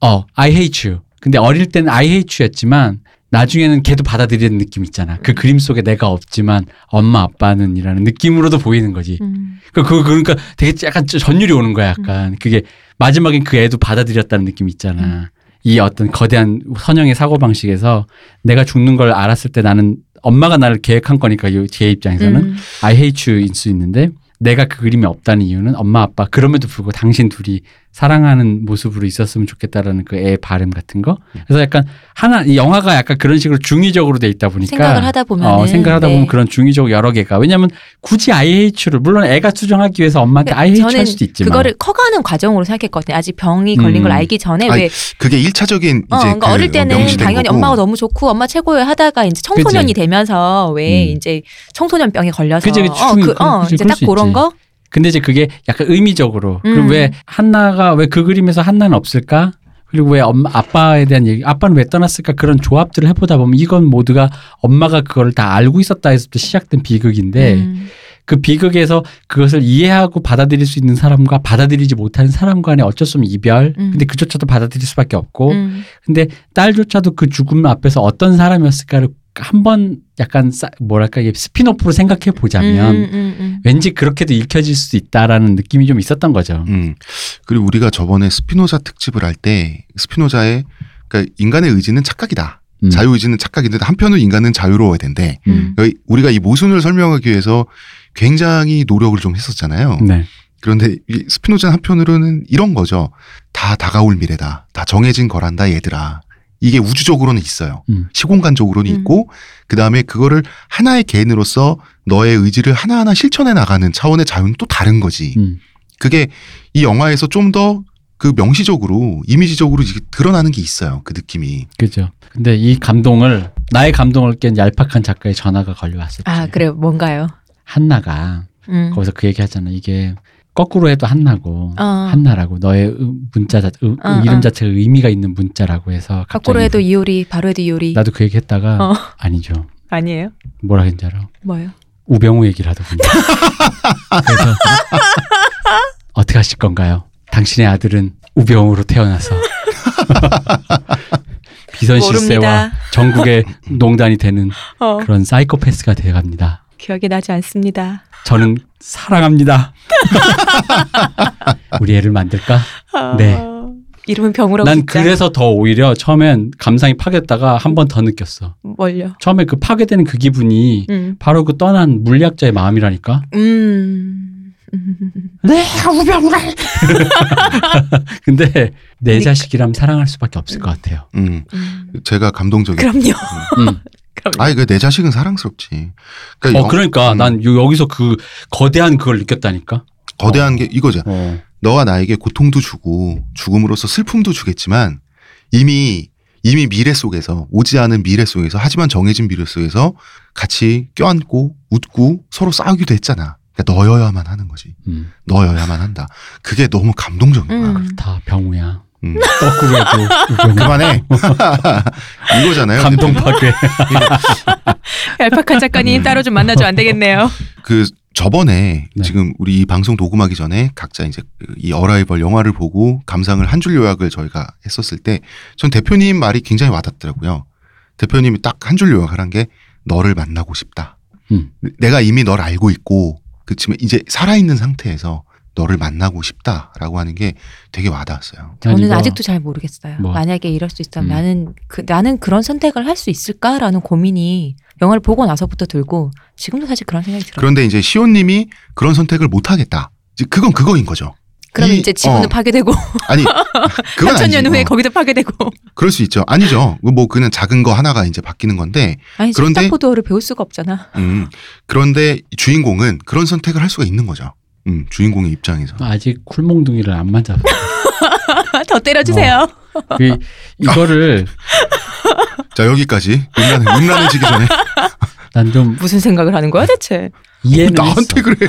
어, I hate you. 근데 어릴 때는 I hate you였지만 나중에는 걔도 받아들이는 느낌 있잖아. 그 그림 속에 내가 없지만 엄마 아빠는이라는 느낌으로도 보이는 거지. 음. 그, 그, 그러니까 되게 약간 전율이 오는 거야, 약간. 그게 마지막엔 그 애도 받아들였다는 느낌 있잖아. 이 어떤 거대한 선형의 사고 방식에서 내가 죽는 걸 알았을 때 나는 엄마가 나를 계획한 거니까 이- 제 입장에서는 음. I hate you일 수 있는데 내가 그 그림이 없다는 이유는 엄마 아빠 그럼에도 불구하고 당신 둘이 사랑하는 모습으로 있었으면 좋겠다라는 그 애의 바람 같은 거 그래서 약간 하나 이 영화가 약간 그런 식으로 중의적으로 돼 있다 보니까 생각을 하다 보면 어, 생각을 하다 보면 그런 중의적 여러 개가 왜냐면 굳이 I hate you를 물론 애가 수정하기 위해서 엄마한테 I hate you 할 수도 있지만 그거를 커가는 과정으로 생각했거든요. 아직 병이 걸린 음. 걸 알기 전에 아니, 왜 그게 일차적인 이제 어, 그러니까 그 어릴 때는 당연히 거고. 엄마가 너무 좋고 엄마 최고예요 하다가 이제 청소년이 그치? 되면서 왜 음. 이제 청소년병에 걸려서 그치, 그치, 어, 그, 어, 그치, 이제 딱수 그런 있지. 거 근데 이제 그게 약간 의미적으로 그리고 음. 왜 한나가 왜 그 그림에서 한나는 없을까? 그리고 왜 엄마 아빠에 대한 얘기 아빠는 왜 떠났을까 그런 조합들을 해보다 보면 이건 모두가 엄마가 그거를 다 알고 있었다 해서부터 시작된 비극인데 음. 그 비극에서 그것을 이해하고 받아들일 수 있는 사람과 받아들이지 못하는 사람 간의 어쩔 수 없는 이별 음. 근데 그조차도 받아들일 수밖에 없고 음. 근데 딸조차도 그 죽음 앞에서 어떤 사람이었을까를 한번 약간 싸- 뭐랄까 이게 spin-off로 생각해 보자면 음, 음, 음. 왠지 그렇게도 읽혀질 수 있다라는 느낌이 좀 있었던 거죠. 음. 그리고 우리가 저번에 스피노자 특집을 할 때 스피노자의 그러니까 인간의 의지는 착각이다. 음. 자유 의지는 착각인데 한편으로 인간은 자유로워야 된대. 음. 그러니까 우리가 이 모순을 설명하기 위해서 굉장히 노력을 좀 했었잖아요. 네. 그런데 이 스피노자 한편으로는 이런 거죠. 다 다가올 미래다. 다 정해진 거란다 얘들아. 이게 우주적으로는 있어요. 음. 시공간적으로는 음. 있고 그 다음에 그거를 하나의 개인으로서 너의 의지를 하나하나 실천해 나가는 차원의 자유는 또 다른 거지. 음. 그게 이 영화에서 좀 더 그 명시적으로 이미지적으로 드러나는 게 있어요. 그 느낌이. 그죠. 근데 이 감동을 나의 감동을 깬 얄팍한 작가의 전화가 걸려왔었지. 아 그래 뭔가요? 한나가 음. 거기서 그 얘기 하잖아. 이게 거꾸로 해도 한나고 어. 한나라고 너의 의- 문자 자 의- 어, 이름 어. 자체가 의미가 있는 문자라고 해서 거꾸로 해도 이효리 바로 해도 이효리 나도 그 얘기 했다가 어. 아니죠. 아니에요? 뭐라 했는지 알아? 뭐요? 우병우 얘기를 하더군요. 그래서 어떻게 하실 건가요? 당신의 아들은 우병우로 태어나서 비선 실세와. 전국의 농단이 되는 어, 그런 사이코패스가 되어갑니다. 기억이 나지 않습니다. 저는 사랑합니다. 우리 애를 만들까? 네. 어, 이름은 병우라고 난 진짜. 그래서 더 오히려 처음엔 감상이 파괴했다가 한 번 더 느꼈어. 뭘요? 처음에 그 파괴되는 그 기분이 음. 바로 그 떠난 물리학자의 마음이라니까. 음. 음. 네, 우병우라. 근데 내 그러니까. 자식이라면 사랑할 수밖에 없을 것 같아요. 음. 음. 제가 감동적인. 그럼요. 아니 그 내 자식은 사랑스럽지. 그러니까 어, 영- 그러니까 음. 난 요- 여기서 그 거대한 그걸 느꼈다니까. 거대한 게 이거죠. 어. 너가 나에게 고통도 주고 죽음으로써 슬픔도 주겠지만 이미 이미 미래 속에서 오지 않은 미래 속에서 하지만 정해진 미래 속에서 같이 껴안고 웃고 서로 싸우기도 했잖아. 그러니까 너여야만 하는 거지. 음. 너여야만 한다. 그게 너무 감동적인 거야. 음. 다 병우야. 음. 거꾸로 해도 우병우. 그만해. 이거잖아요. 감동 파괴. 얄팍한 작가님 따로 좀 만나주면 안 되겠네요. 그 저번에 네. 지금 우리 이 방송 녹음하기 전에 각자 이제 그이 어라이벌 영화를 보고 감상을 한 줄 요약을 저희가 했었을 때 전 대표님 말이 굉장히 와닿더라고요. 대표님이 딱 한 줄 요약을 한 게 너를 만나고 싶다. 음. 내가 이미 널 알고 있고 그렇지만 이제 살아있는 상태에서 너를 만나고 싶다라고 하는 게 되게 와닿았어요. 난 저는 아직도 잘 모르겠어요. 뭐. 만약에 이럴 수 있다면 음. 나는 그 나는 그런 선택을 할 수 있을까라는 고민이 영화를 보고 나서부터 들고 지금도 사실 그런 생각이 들어요. 그런데 이제 시온님이 그런 선택을 못 하겠다. 그건 그거인 거죠. 그러면 이- 이제 지구는 어, 파괴되고 아니 그건 3천 아니지. 년 후에 어, 거기도 파괴되고 그럴 수 있죠. 아니죠. 뭐 그냥 작은 거 하나가 이제 바뀌는 건데 아니 그런데- 숫자포도를 배울 수가 없잖아. 음, 그런데 이 주인공은 그런 선택을 할 수가 있는 거죠. 음, 주인공의 입장에서. 아직 쿨몽둥이를 안 맞아. 더 때려주세요. 그 이거를 자 여기까지 음란 음란해지기 전에 난 좀 무슨 생각을 하는 거야 대체? 이해는 했어. 나한테 그래요.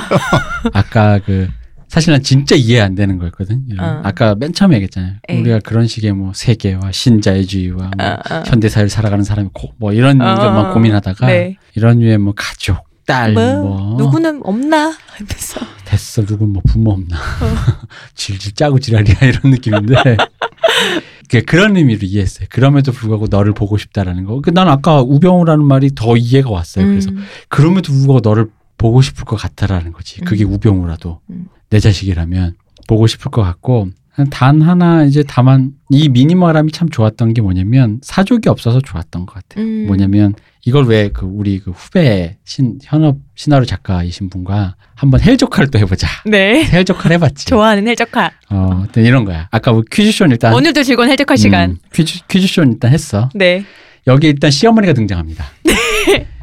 아까 그 사실 난 진짜 이해 안 되는 거였거든. 어. 아까 맨 처음에 얘기했잖아요. 에이. 우리가 그런 식의 뭐 세계와 신자유주의와 뭐 어, 어. 현대사회를 살아가는 사람이 고, 뭐 이런 어, 것만 고민하다가 네. 이런 류의 뭐 가족, 딸, 뭐, 뭐, 누구는 없나 하면서 됐어 누구 뭐 부모 없나 질질 짜고 지랄이야 이런 느낌인데 그 그런 의미로 이해했어요. 그럼에도 불구하고 너를 보고 싶다라는 거. 그난 아까 우병우라는 말이 더 이해가 왔어요. 그래서 음. 그럼에도 불구하고 너를 보고 싶을 것 같다라는 거지. 그게 음. 우병우라도 음. 내 자식이라면 보고 싶을 것 같고 단 하나 이제 다만 이 미니멀함이 참 좋았던 게 뭐냐면 사족이 없어서 좋았던 것 같아요. 음. 뭐냐면 이걸 왜 그 우리 그 후배 신 현업 신하루 작가이신 분과 한번 헬조카를 또 해보자. 네. 헬조카를 해봤지. 좋아하는 헬적화. 어, 이런 거야. 아까 뭐 퀴즈쇼는 일단 오늘도 즐거운 시간. 음, 퀴즈 퀴즈쇼는 일단 했어. 네. 여기 일단 시어머니가 등장합니다.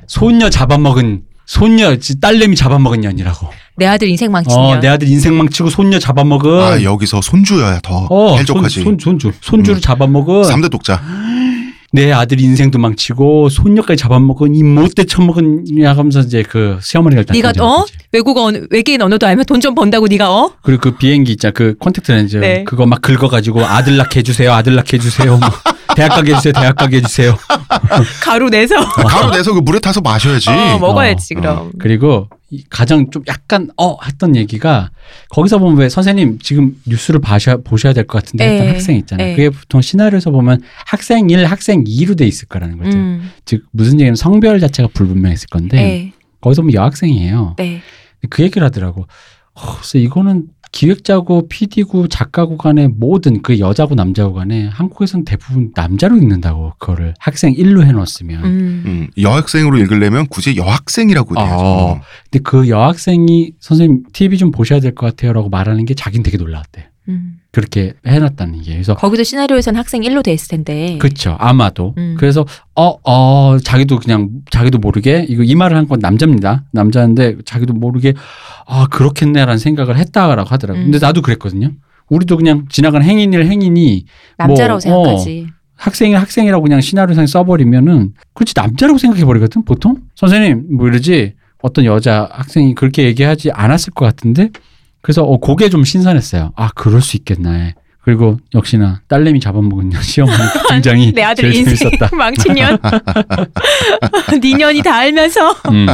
손녀 잡아먹은 손녀 지- 딸내미 잡아먹은 년이라고. 내 아들 인생 망치냐. 어, 내 아들 인생 망치고 손녀 잡아먹은. 아 여기서 손주여야 더 어, 헬족하지. 손, 손, 손주. 손주를 음. 잡아먹은. 삼대 독자. 내 아들 인생도 망치고 손녀까지 잡아먹은 이 못돼 처먹은 야 하면서 이제 그 시어머니가 일단 네가 어 거지. 외국어 언- 외계인 언어도 알면 돈 좀 번다고 네가 어 그리고 그 비행기 있잖아 그 콘택트 렌즈 네. 그거 막 긁어가지고 아들 낳게 해주세요 아들 낳게 해주세요 뭐 대학 가게 해주세요 대학 가게 해주세요 가루 내서 아, 가루 내서 그 물에 타서 마셔야지. 어, 먹어야지 어, 그럼. 그리고 이 가장 좀 약간 어 했던 얘기가 거기서 보면 왜 선생님 지금 뉴스를 봐셔, 보셔야 될 것 같은데 했던 에, 학생 있잖아요. 에. 그게 보통 시나리오에서 보면 학생 1, 학생 2로 돼 있을 거라는 거죠. 음. 즉 무슨 얘기냐면 성별 자체가 불분명했을 건데 네. 거기서 보면 여학생이에요. 네. 그 얘기를 하더라고. 어, 그래서 이거는 기획자고 PD고 작가고 간에 모든 그 여자고 남자고 간에 한국에서는 대부분 남자로 읽는다고 그거를 학생 1로 해놓았으면 음. 음, 여학생으로 읽으려면 굳이 여학생이라고 아. 돼야죠. 근데 그 여학생이 선생님 TV 좀 보셔야 될 것 같아요라고 말하는 게 자기는 되게 놀라웠대. 음. 그렇게 해놨다는 게 그래서 거기도 시나리오에서는 학생 1로 돼 있을 텐데. 그쵸 아마도 음. 그래서 어어 자기도 그냥 자기도 모르게 이거 이 말을 한 건 남자입니다 남자인데 자기도 모르게 아 그렇겠네라는 생각을 했다라고 하더라고 요 음. 근데 나도 그랬거든요 우리도 그냥 지나간 행인일 행인이 남자라고 뭐, 생각하지. 학생이 학생이라고 그냥 시나리오상에 써버리면은 그렇지 남자라고 생각해 버리거든 보통 선생님 뭐 이러지 어떤 여자 학생이 그렇게 얘기하지 않았을 것 같은데 그래서 어 그게 좀 신선했어요 아 그럴 수 있겠나 그리고 역시나 딸내미 잡아먹은 시어머니 등장이 내 아들 제일 인생 재밌었다 망친 년. 니 년이 다 알면서. 음.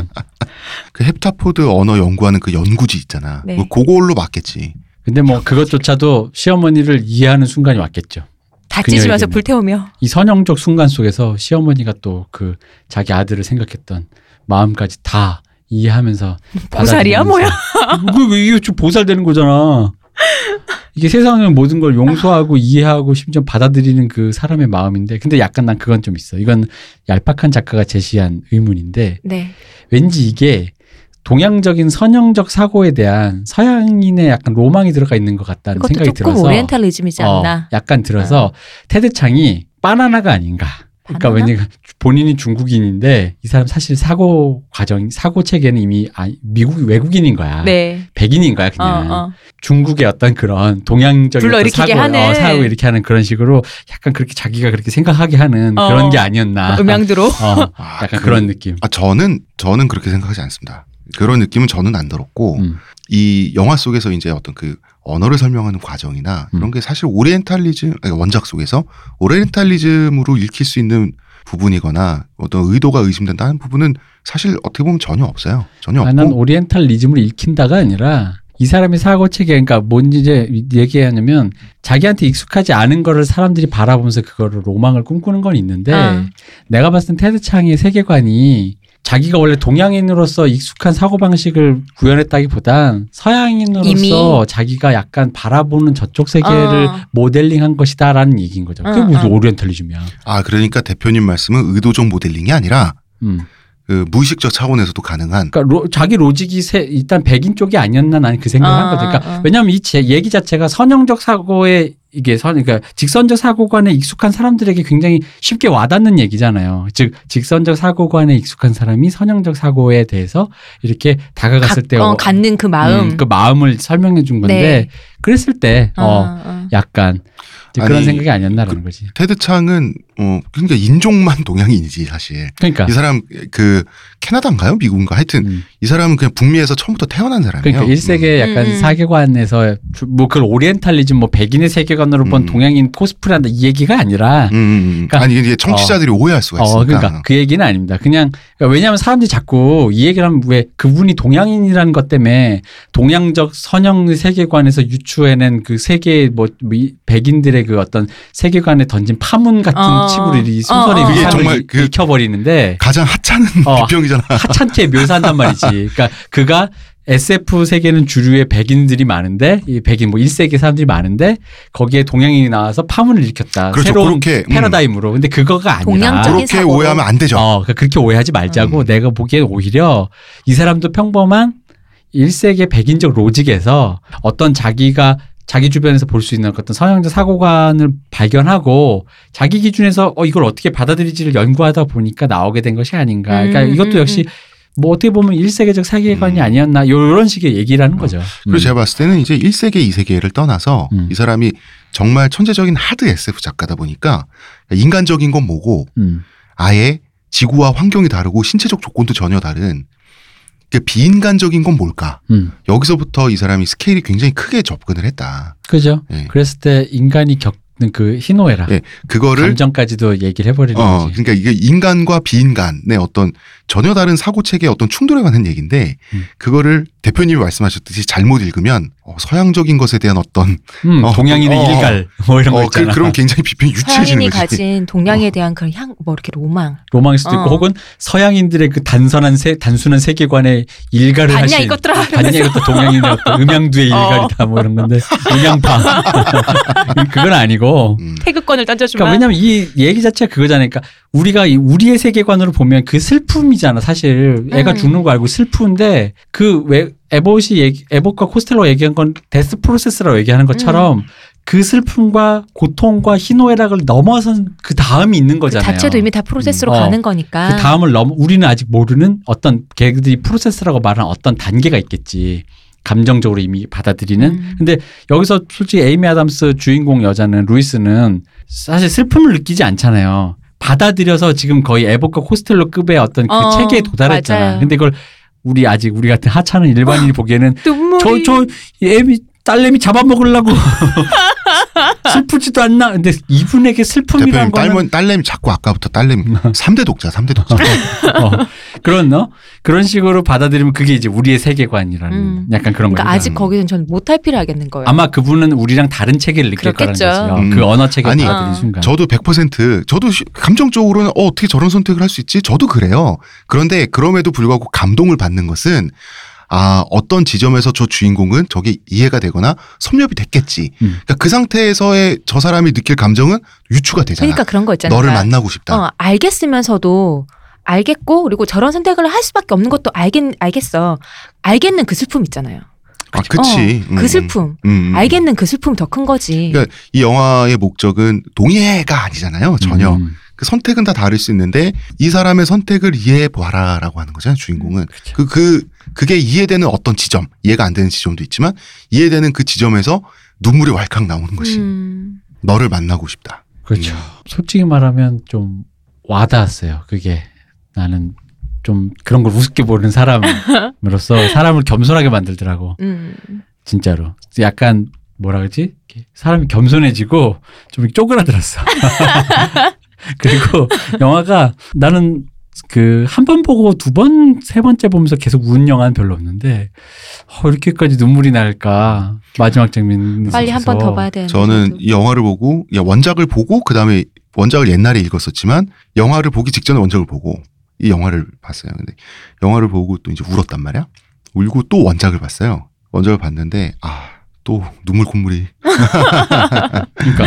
그 헵타포드 언어 연구하는 그 연구지 있잖아. 네. 뭐 그걸로 맞겠지. 근데 뭐 그것조차도 시어머니를 이해하는 순간이 왔겠죠 다. 찢으면서 불태우며. 이 선형적 순간 속에서 시어머니가 또 그 자기 아들을 생각했던 마음까지 다 이해하면서 보살이야, 뭐야? 그 이게 좀 보살되는 거잖아. 이게 세상의 모든 걸 용서하고 이해하고 심지어 받아들이는 그 사람의 마음인데 근데 약간 난 그건 좀 있어. 이건 얄팍한 작가가 제시한 의문인데 네. 왠지 이게 동양적인 선형적 사고에 대한 서양인의 약간 로망이 들어가 있는 것 같다는 생각이 들어서 오리엔탈리즘이지 어, 않나. 약간 들어서 테드 창이 바나나가 아닌가. 그러니까? 왜냐면 본인이 중국인인데 이 사람 사실 사고 과정 사고 체계는 이미 아, 미국 외국인인 거야. 네. 백인인 거야 어, 그냥. 어. 중국의 어떤 그런 동양적인 어떤 사고, 하는. 어, 사고 이렇게 하는 그런 식으로 약간 그렇게 자기가 그렇게 생각하게 하는 어. 그런 게 아니었나. 음양드로. 어, 아, 약간 그- 그런 느낌. 아 저는 저는 그렇게 생각하지 않습니다. 그런 느낌은 저는 안 들었고 음. 이 영화 속에서 이제 어떤 그 언어를 설명하는 과정이나 이런 음. 게 사실 오리엔탈리즘 원작 속에서 오리엔탈리즘으로 읽힐 수 있는 부분이거나 어떤 의도가 의심된다는 부분은 사실 어떻게 보면 전혀 없어요. 전혀 아, 없고 난 오리엔탈리즘을 읽힌다가 아니라 이 사람의 사고 체계 그러니까 뭔지 이제 얘기하냐면 자기한테 익숙하지 않은 거를 사람들이 바라보면서 그거를 로망을 꿈꾸는 건 있는데 아. 내가 봤을 땐 테드 창의 세계관이 자기가 원래 동양인으로서 익숙한 사고방식을 구현했다기보단 서양인으로서 이미. 자기가 약간 바라보는 저쪽 세계를 어. 모델링한 것이다라는 얘기인 거죠. 그게 어, 무슨 어. 오리엔탈리즘이야. 아 그러니까 대표님 말씀은 의도적 모델링이 아니라 음. 그 무의식적 차원에서도 가능한 그러니까 로- 자기 로직이 세- 일단 백인 쪽이 아니었나 나는 그 생각을 어, 한 거죠. 그러니까 어, 어. 왜냐하면 이 제- 얘기 자체가 선형적 사고에 이게 선 그러니까 직선적 사고관에 익숙한 사람들에게 굉장히 쉽게 와닿는 얘기잖아요. 즉 직선적 사고관에 익숙한 사람이 선형적 사고에 대해서 이렇게 다가갔을 때 어, 갖는 그 마음. 음, 그 마음을 설명해 준 건데 네. 그랬을 때 어, 어, 어. 약간 그런 아니, 생각이 아니었나라는 거지. 테드 창은 어 그러니까 인종만 동양인이지 사실. 그러니까 이 사람 그 캐나다인가요? 미국인가? 하여튼 음. 이 사람은 그냥 북미에서 처음부터 태어난 사람이에요. 그러니까 일세계 약간 음, 음. 사계관에서 주- 뭐 그걸 오리엔탈리즘 뭐 백인의 세계관으로 본 음. 동양인 코스프레한다 이 얘기가 아니라 음, 음, 음. 그러니까- 아니 이게 청취자들이 오해할 수가 있으니까. 어, 그러니까 그 얘기는 아닙니다. 그냥 그러니까 왜냐하면 사람들이 자꾸 이 얘기를 하면 왜 그분이 동양인이라는 것 때문에 동양적 선형 세계관에서 유추해낸 그 세계 뭐 미- 백인들의 그 어떤 세계관에 던진 파문 같은 어. 식으로 이 소설이 어, 어, 그게 정말 그- 읽혀버리는데 가장 하찮은 어, 비평이잖아. 하찮게 묘사한단 말이지. 그러니까 그가 SF 세계는 주류의 백인들이 많은데 이 백인 뭐 1세기 사람들이 많은데 거기에 동양인이 나와서 파문을 일으켰다. 그렇죠. 새로운 그렇게, 음. 패러다임으로. 근데 그거가 아니라 동양적인 그렇게 사고로. 오해하면 안 되죠. 어, 그러니까 그렇게 오해하지 말자고 음. 내가 보기엔 오히려 이 사람도 평범한 1세기 백인적 로직에서 어떤 자기가 자기 주변에서 볼 수 있는 어떤 서양적 사고관을 발견하고 자기 기준에서 어 이걸 어떻게 받아들이지를 연구하다 보니까 나오게 된 것이 아닌가. 그러니까 음, 이것도 음, 역시 뭐 어떻게 보면 1세계적 세계관이 음. 아니었나 요런 식의 얘기를 하는 거죠. 그리고 제가 봤을 때는 이제 1세계, 2세계를 떠나서 음. 이 사람이 정말 천재적인 하드 SF 작가다 보니까 인간적인 건 뭐고 음. 아예 지구와 환경이 다르고 신체적 조건도 전혀 다른 그 비인간적인 건 뭘까? 음. 여기서부터 이 사람이 스케일이 굉장히 크게 접근을 했다. 그죠? 예. 그랬을 때 인간이 겪는 그 희노애라 예, 그거를 감정까지도 얘기를 해버리는 어, 거지. 그러니까 이게 인간과 비인간의 어떤 전혀 다른 사고 체계의 어떤 충돌에 관한 얘기인데 음. 그거를 대표님이 말씀하셨듯이 잘못 읽으면 어, 서양적인 것에 대한 어떤 음, 어, 동양인의 어, 일갈 뭐 이런 거 어, 있잖아. 그, 그런 굉장히 비평이 유치해지는 서양인이 거지. 가진 동양에 대한 그런 향, 뭐 이렇게 로망. 로망일 수도 있고 어. 혹은 서양인들의 그 단선한 세, 단순한 세계관에 일가를 봤냐, 하신 이것들아 봤냐 이것도 동양인의 어떤 음양두의 어. 일갈이다 뭐 이런 건데 음양파 그건 아니고 음. 태극권을 던져주마. 그러니까 왜냐면 이 얘기 자체가 그거잖아요. 그러니까 우리가 이 우리의 세계관으로 보면 그 슬픔이잖아. 사실 애가 음. 죽는 거 알고 슬픈데 그 왜 에봇이 얘기, 에봇과 코스텔로 얘기한 건 데스 프로세스라고 얘기하는 것처럼 그 슬픔과 고통과 희노애락을 넘어선 그 다음이 있는 그 거잖아요. 자체도 이미 다 프로세스로 음. 어. 가는 거니까. 그 다음을 넘 우리는 아직 모르는 어떤 걔들이 프로세스라고 말하는 어떤 단계가 있겠지. 감정적으로 이미 받아들이는. 음. 근데 여기서 솔직히 에이미 아담스 주인공 여자는 루이스는 사실 슬픔을 느끼지 않잖아요. 받아들여서 지금 거의 에보카 코스텔로급의 어떤 그 어, 체계에 도달했잖아. 맞아요. 근데 이걸 우리 아직 우리 같은 하찮은 일반인이 보기에는 눈물이. 저 저 애미 딸내미 잡아먹으려고 슬프지도 않나. 근데 이분에게 대표님 거는 딸면 딸내미 자꾸 아까부터 딸내미 3대 독자 3대 독자. 어, 그런 너 그런 식으로 받아들이면 그게 이제 우리의 세계관이라는 음. 약간 그런 그러니까 거죠. 아직 거기는 전 못할피를 하겠는 거예요. 아마 그분은 우리랑 다른 체계를 느낄 그렇겠죠. 거라는 거죠. 음. 그 언어 체계 아니, 받아들인 어. 순간. 저도 100% 저도 시- 감정적으로는 어, 어떻게 저런 선택을 할 수 있지? 저도 그래요. 그런데 그럼에도 불구하고 감동을 받는 것은 아 어떤 지점에서 저 주인공은 저게 이해가 되거나 섭렵이 됐겠지. 음. 그러니까 그 상태에서의 저 사람이 느낄 감정은 유추가 되잖아. 그러니까 그런 거 있잖아요. 너를 그러니까 만나고 싶다. 어, 알겠으면서도 알겠고 그리고 저런 선택을 할 수밖에 없는 것도 알겠 알겠어. 알겠는 그 슬픔 있잖아요. 아, 그치. 어, 그 슬픔. 음, 음. 알겠는 그 슬픔이 더큰 거지. 그러니까 이 영화의 목적은 동의해가 아니잖아요. 전혀. 음. 그 선택은 다 다를 수 있는데 이 사람의 선택을 이해해 보아라라고 하는 거잖아요. 주인공은 그렇죠. 그그 그게 이해되는 어떤 지점, 이해가 안 되는 지점도 있지만 이해되는 그 지점에서 눈물이 왈칵 나오는 것이 음. 너를 만나고 싶다. 그렇죠. 음. 솔직히 말하면 좀 와닿았어요. 그게 나는 좀 그런 걸 우습게 보는 사람으로서 사람을 겸손하게 만들더라고. 음. 진짜로. 약간 뭐라 그러지? 사람이 겸손해지고 좀 쪼그라들었어. 그리고 영화가 나는 그 한 번 보고 두 번, 세 번째 보면서 계속 우는 영화는 별로 없는데 어, 이렇게까지 눈물이 날까 마지막 장면 빨리 한 번 더 봐야 되는데. 저는 이 영화를 보고 야 원작을 보고 그 다음에 원작을 옛날에 읽었었지만 영화를 보기 직전에 원작을 보고 이 영화를 봤어요. 근데 영화를 보고 또 이제 울었단 말이야. 울고 또 원작을 봤어요. 원작을 봤는데 아 또 눈물 콧물이 그러니까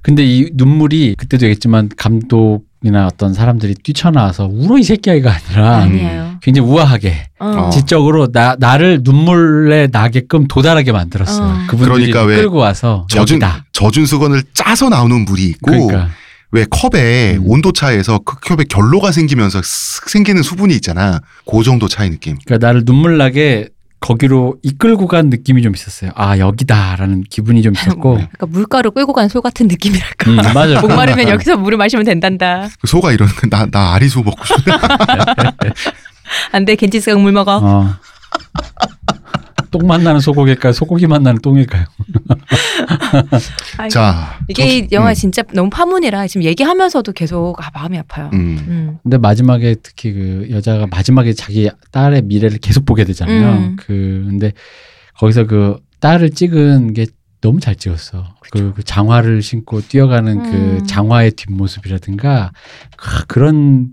근데 이 눈물이 그때도 얘기했지만 감독 이나 어떤 사람들이 뛰쳐나와서 울어 이 새끼야가 아니라 아니에요. 굉장히 우아하게 어. 지적으로 나 나를 눈물에 나게끔 도달하게 만들었어요. 어. 그분들이 그러니까 왜 끌고 와서 젖은 여기다. 젖은 수건을 짜서 나오는 물이 있고 그러니까 왜 컵에 음. 온도 차에서 그 컵에 결로가 생기면서 쓱 생기는 수분이 있잖아. 그 정도 차이 느낌. 그러니까 나를 눈물 나게 거기로 이끌고 간 느낌이 좀 있었어요. 아 여기다라는 기분이 좀 있었고. 그러니까 물가루 끌고 간 소 같은 느낌이랄까. 음, 맞아요. 목마르면 여기서 물을 마시면 된단다. 그 소가 이러는 나, 나 아리수 먹고 싶네. 안 돼, 겐지스가 물 먹어. 어. 똥 만나는 소고기일까요? 소고기 만나는 똥일까요? 아이고. 자. 이게 저- 영화 음, 진짜 너무 파문이라 지금 얘기하면서도 계속 아, 마음이 아파요. 음. 음. 근데 마지막에 특히 그 여자가 마지막에 자기 딸의 미래를 계속 보게 되잖아요. 음. 그 근데 거기서 그 딸을 찍은 게 너무 잘 찍었어. 그, 그 장화를 신고 뛰어가는 음. 그 장화의 뒷모습이라든가 그- 그런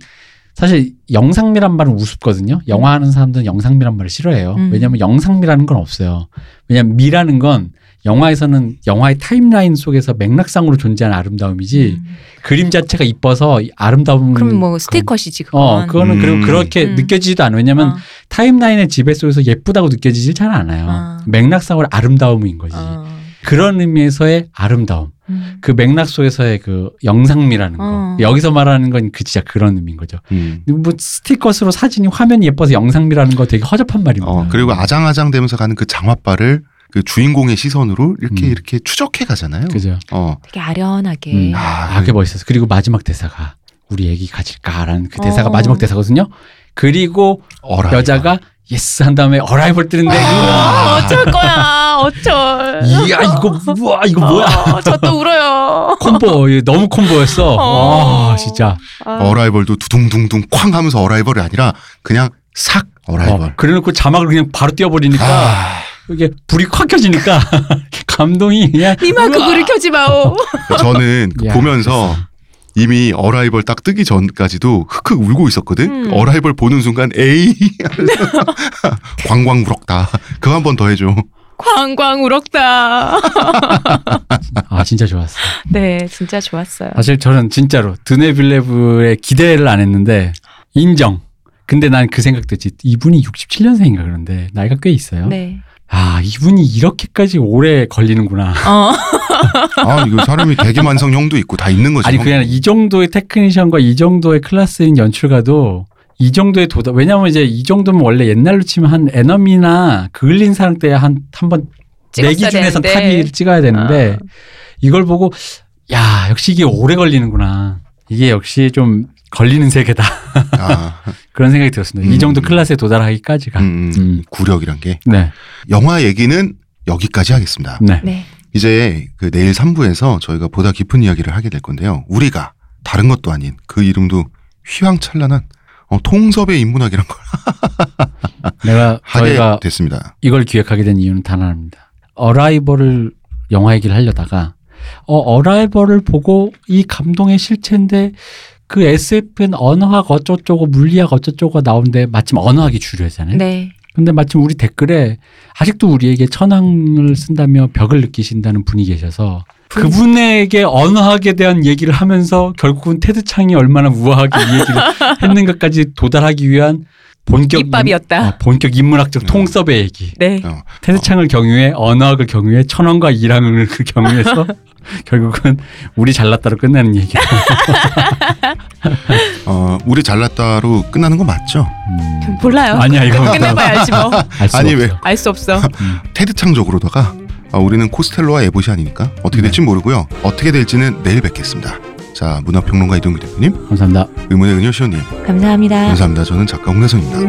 사실 영상미란 말은 우습거든요. 영화 하는 사람들은 영상미란 말을 싫어해요. 음. 왜냐하면 영상미라는 건 없어요. 왜냐하면 미라는 건 영화에서는 영화의 타임라인 속에서 맥락상으로 존재하는 아름다움이지 음. 그림 자체가 이뻐서 아름다움 그럼 뭐 스티커시지 그건. 어, 그거는 음. 그리고 그렇게 음. 느껴지지도 않아. 왜냐면 어, 타임라인의 지배 속에서 예쁘다고 느껴지질 잘 않아요. 어. 맥락상으로 아름다움인 거지. 어. 그런 의미에서의 아름다움. 음. 그 맥락 속에서의 그 영상미라는 거. 어. 여기서 말하는 건 그 진짜 그런 의미인 거죠. 음. 뭐 스티커스로 사진이 화면이 예뻐서 영상미라는 거 되게 허접한 말입니다. 어, 그리고 아장아장 되면서 가는 그 장화발을 그 주인공의 시선으로 이렇게 음. 이렇게 추적해 가잖아요. 그죠. 어. 되게 아련하게. 음. 아, 아, 그게 멋있었어. 그리고 마지막 대사가 우리 애기 가질까라는 그 대사가 어. 마지막 대사거든요. 그리고 어라. 여자가 yes 한 다음에 Arrival 뜨는데 아, 어쩔 거야. 어쩔. 이야 이거 우와 이거 뭐야 어, 저또 울어요. 콤보 너무 콤보였어 어. 와 진짜 아, 어라이벌도 두둥둥둥 쾅 하면서 어라이벌이 아니라 그냥 삭 어라이벌. 어, 그래놓고 자막을 그냥 바로 띄워버리니까 아, 이게 불이 확 켜지니까 감동이 그냥 그 불을 켜지 마오. 저는 그 야, 보면서 이미 어라이벌 딱 뜨기 전까지도 흑흑 울고 있었거든. 음. 어라이벌 보는 순간 에이 광광 울었다. 그거 한 번 더 해줘. 광광 울었다. 아 진짜 좋았어 네, 진짜 좋았어요. 사실 저는 진짜로 드네 빌레브의 기대를 안 했는데 인정 근데 난 그 생각도 했지 이분이 67년생인가 그런데 나이가 꽤 있어요 네. 아 이분이 이렇게까지 오래 걸리는구나 어. 아 이거 사람이 대기 만성형도 있고 다 있는 거지. 아니 아니라 이 정도의 테크니션과 이 정도의 클래스인 연출가도 이 정도의 도달 왜냐면 이제 이 정도면 원래 옛날로 치면 한 에너미나 그을린 사랑 때 한 한 번 내 찍었어야 기준에선. 탑이 찍어야 되는데 아. 이걸 보고 야 역시 이게 오래 걸리는구나 이게 역시 좀 걸리는 세계다 아, 그런 생각이 들었습니다 음. 이 정도 클래스에 도달하기까지가 음, 음. 구력이란 게 네, 영화 얘기는 여기까지 하겠습니다. 네. 네. 이제 그 내일 3부에서 저희가 보다 깊은 이야기를 하게 될 건데요. 우리가 다른 것도 아닌 그 이름도 휘황찬란한 어, 통섭의 인문학이란 걸 내가 하게 저희가 됐습니다. 이걸 기획하게 된 이유는 단 하나입니다. 어라이벌을 영화 얘기를 하려다가 어, 어라이벌을 보고 이 감동의 실체인데 그 SF는 언어학 어쩌고저쩌고 물리학 어쩌고저쩌고 나오는데 마침 언어학이 주류잖아요. 네. 근데 마침 우리 댓글에 아직도 우리에게 천황을 쓴다며 벽을 느끼신다는 분이 계셔서 그분에게 언어학에 대한 얘기를 하면서 결국은 테드 창이 얼마나 우아하게 이 얘기를 했는가까지 도달하기 위한 본격 밑밥이었다. 인- 어, 본격 인문학적 음. 통섭의 얘기. 네. 어, 테드 창을 경유해 언어학을 경유해 천원과 이랑을 그 경유해서 결국은 우리 잘났다로 끝나는 얘기. 어, 우리 잘났다로 끝나는 거 맞죠? 음. 몰라요. 아니야 이거 끝내봐야 알지 뭐. 알수 아니, 없어. 왜? 알 수 없어. 테드 창적으로다가 어, 우리는 코스텔로와 에보시안이니까 어떻게 될지 모르고요. 어떻게 될지는 내일 뵙겠습니다. 자, 문화평론가 이동규 대표님, 감사합니다. 의문의 은효 시호님, 감사합니다. 감사합니다. 저는 작가 홍대선입니다.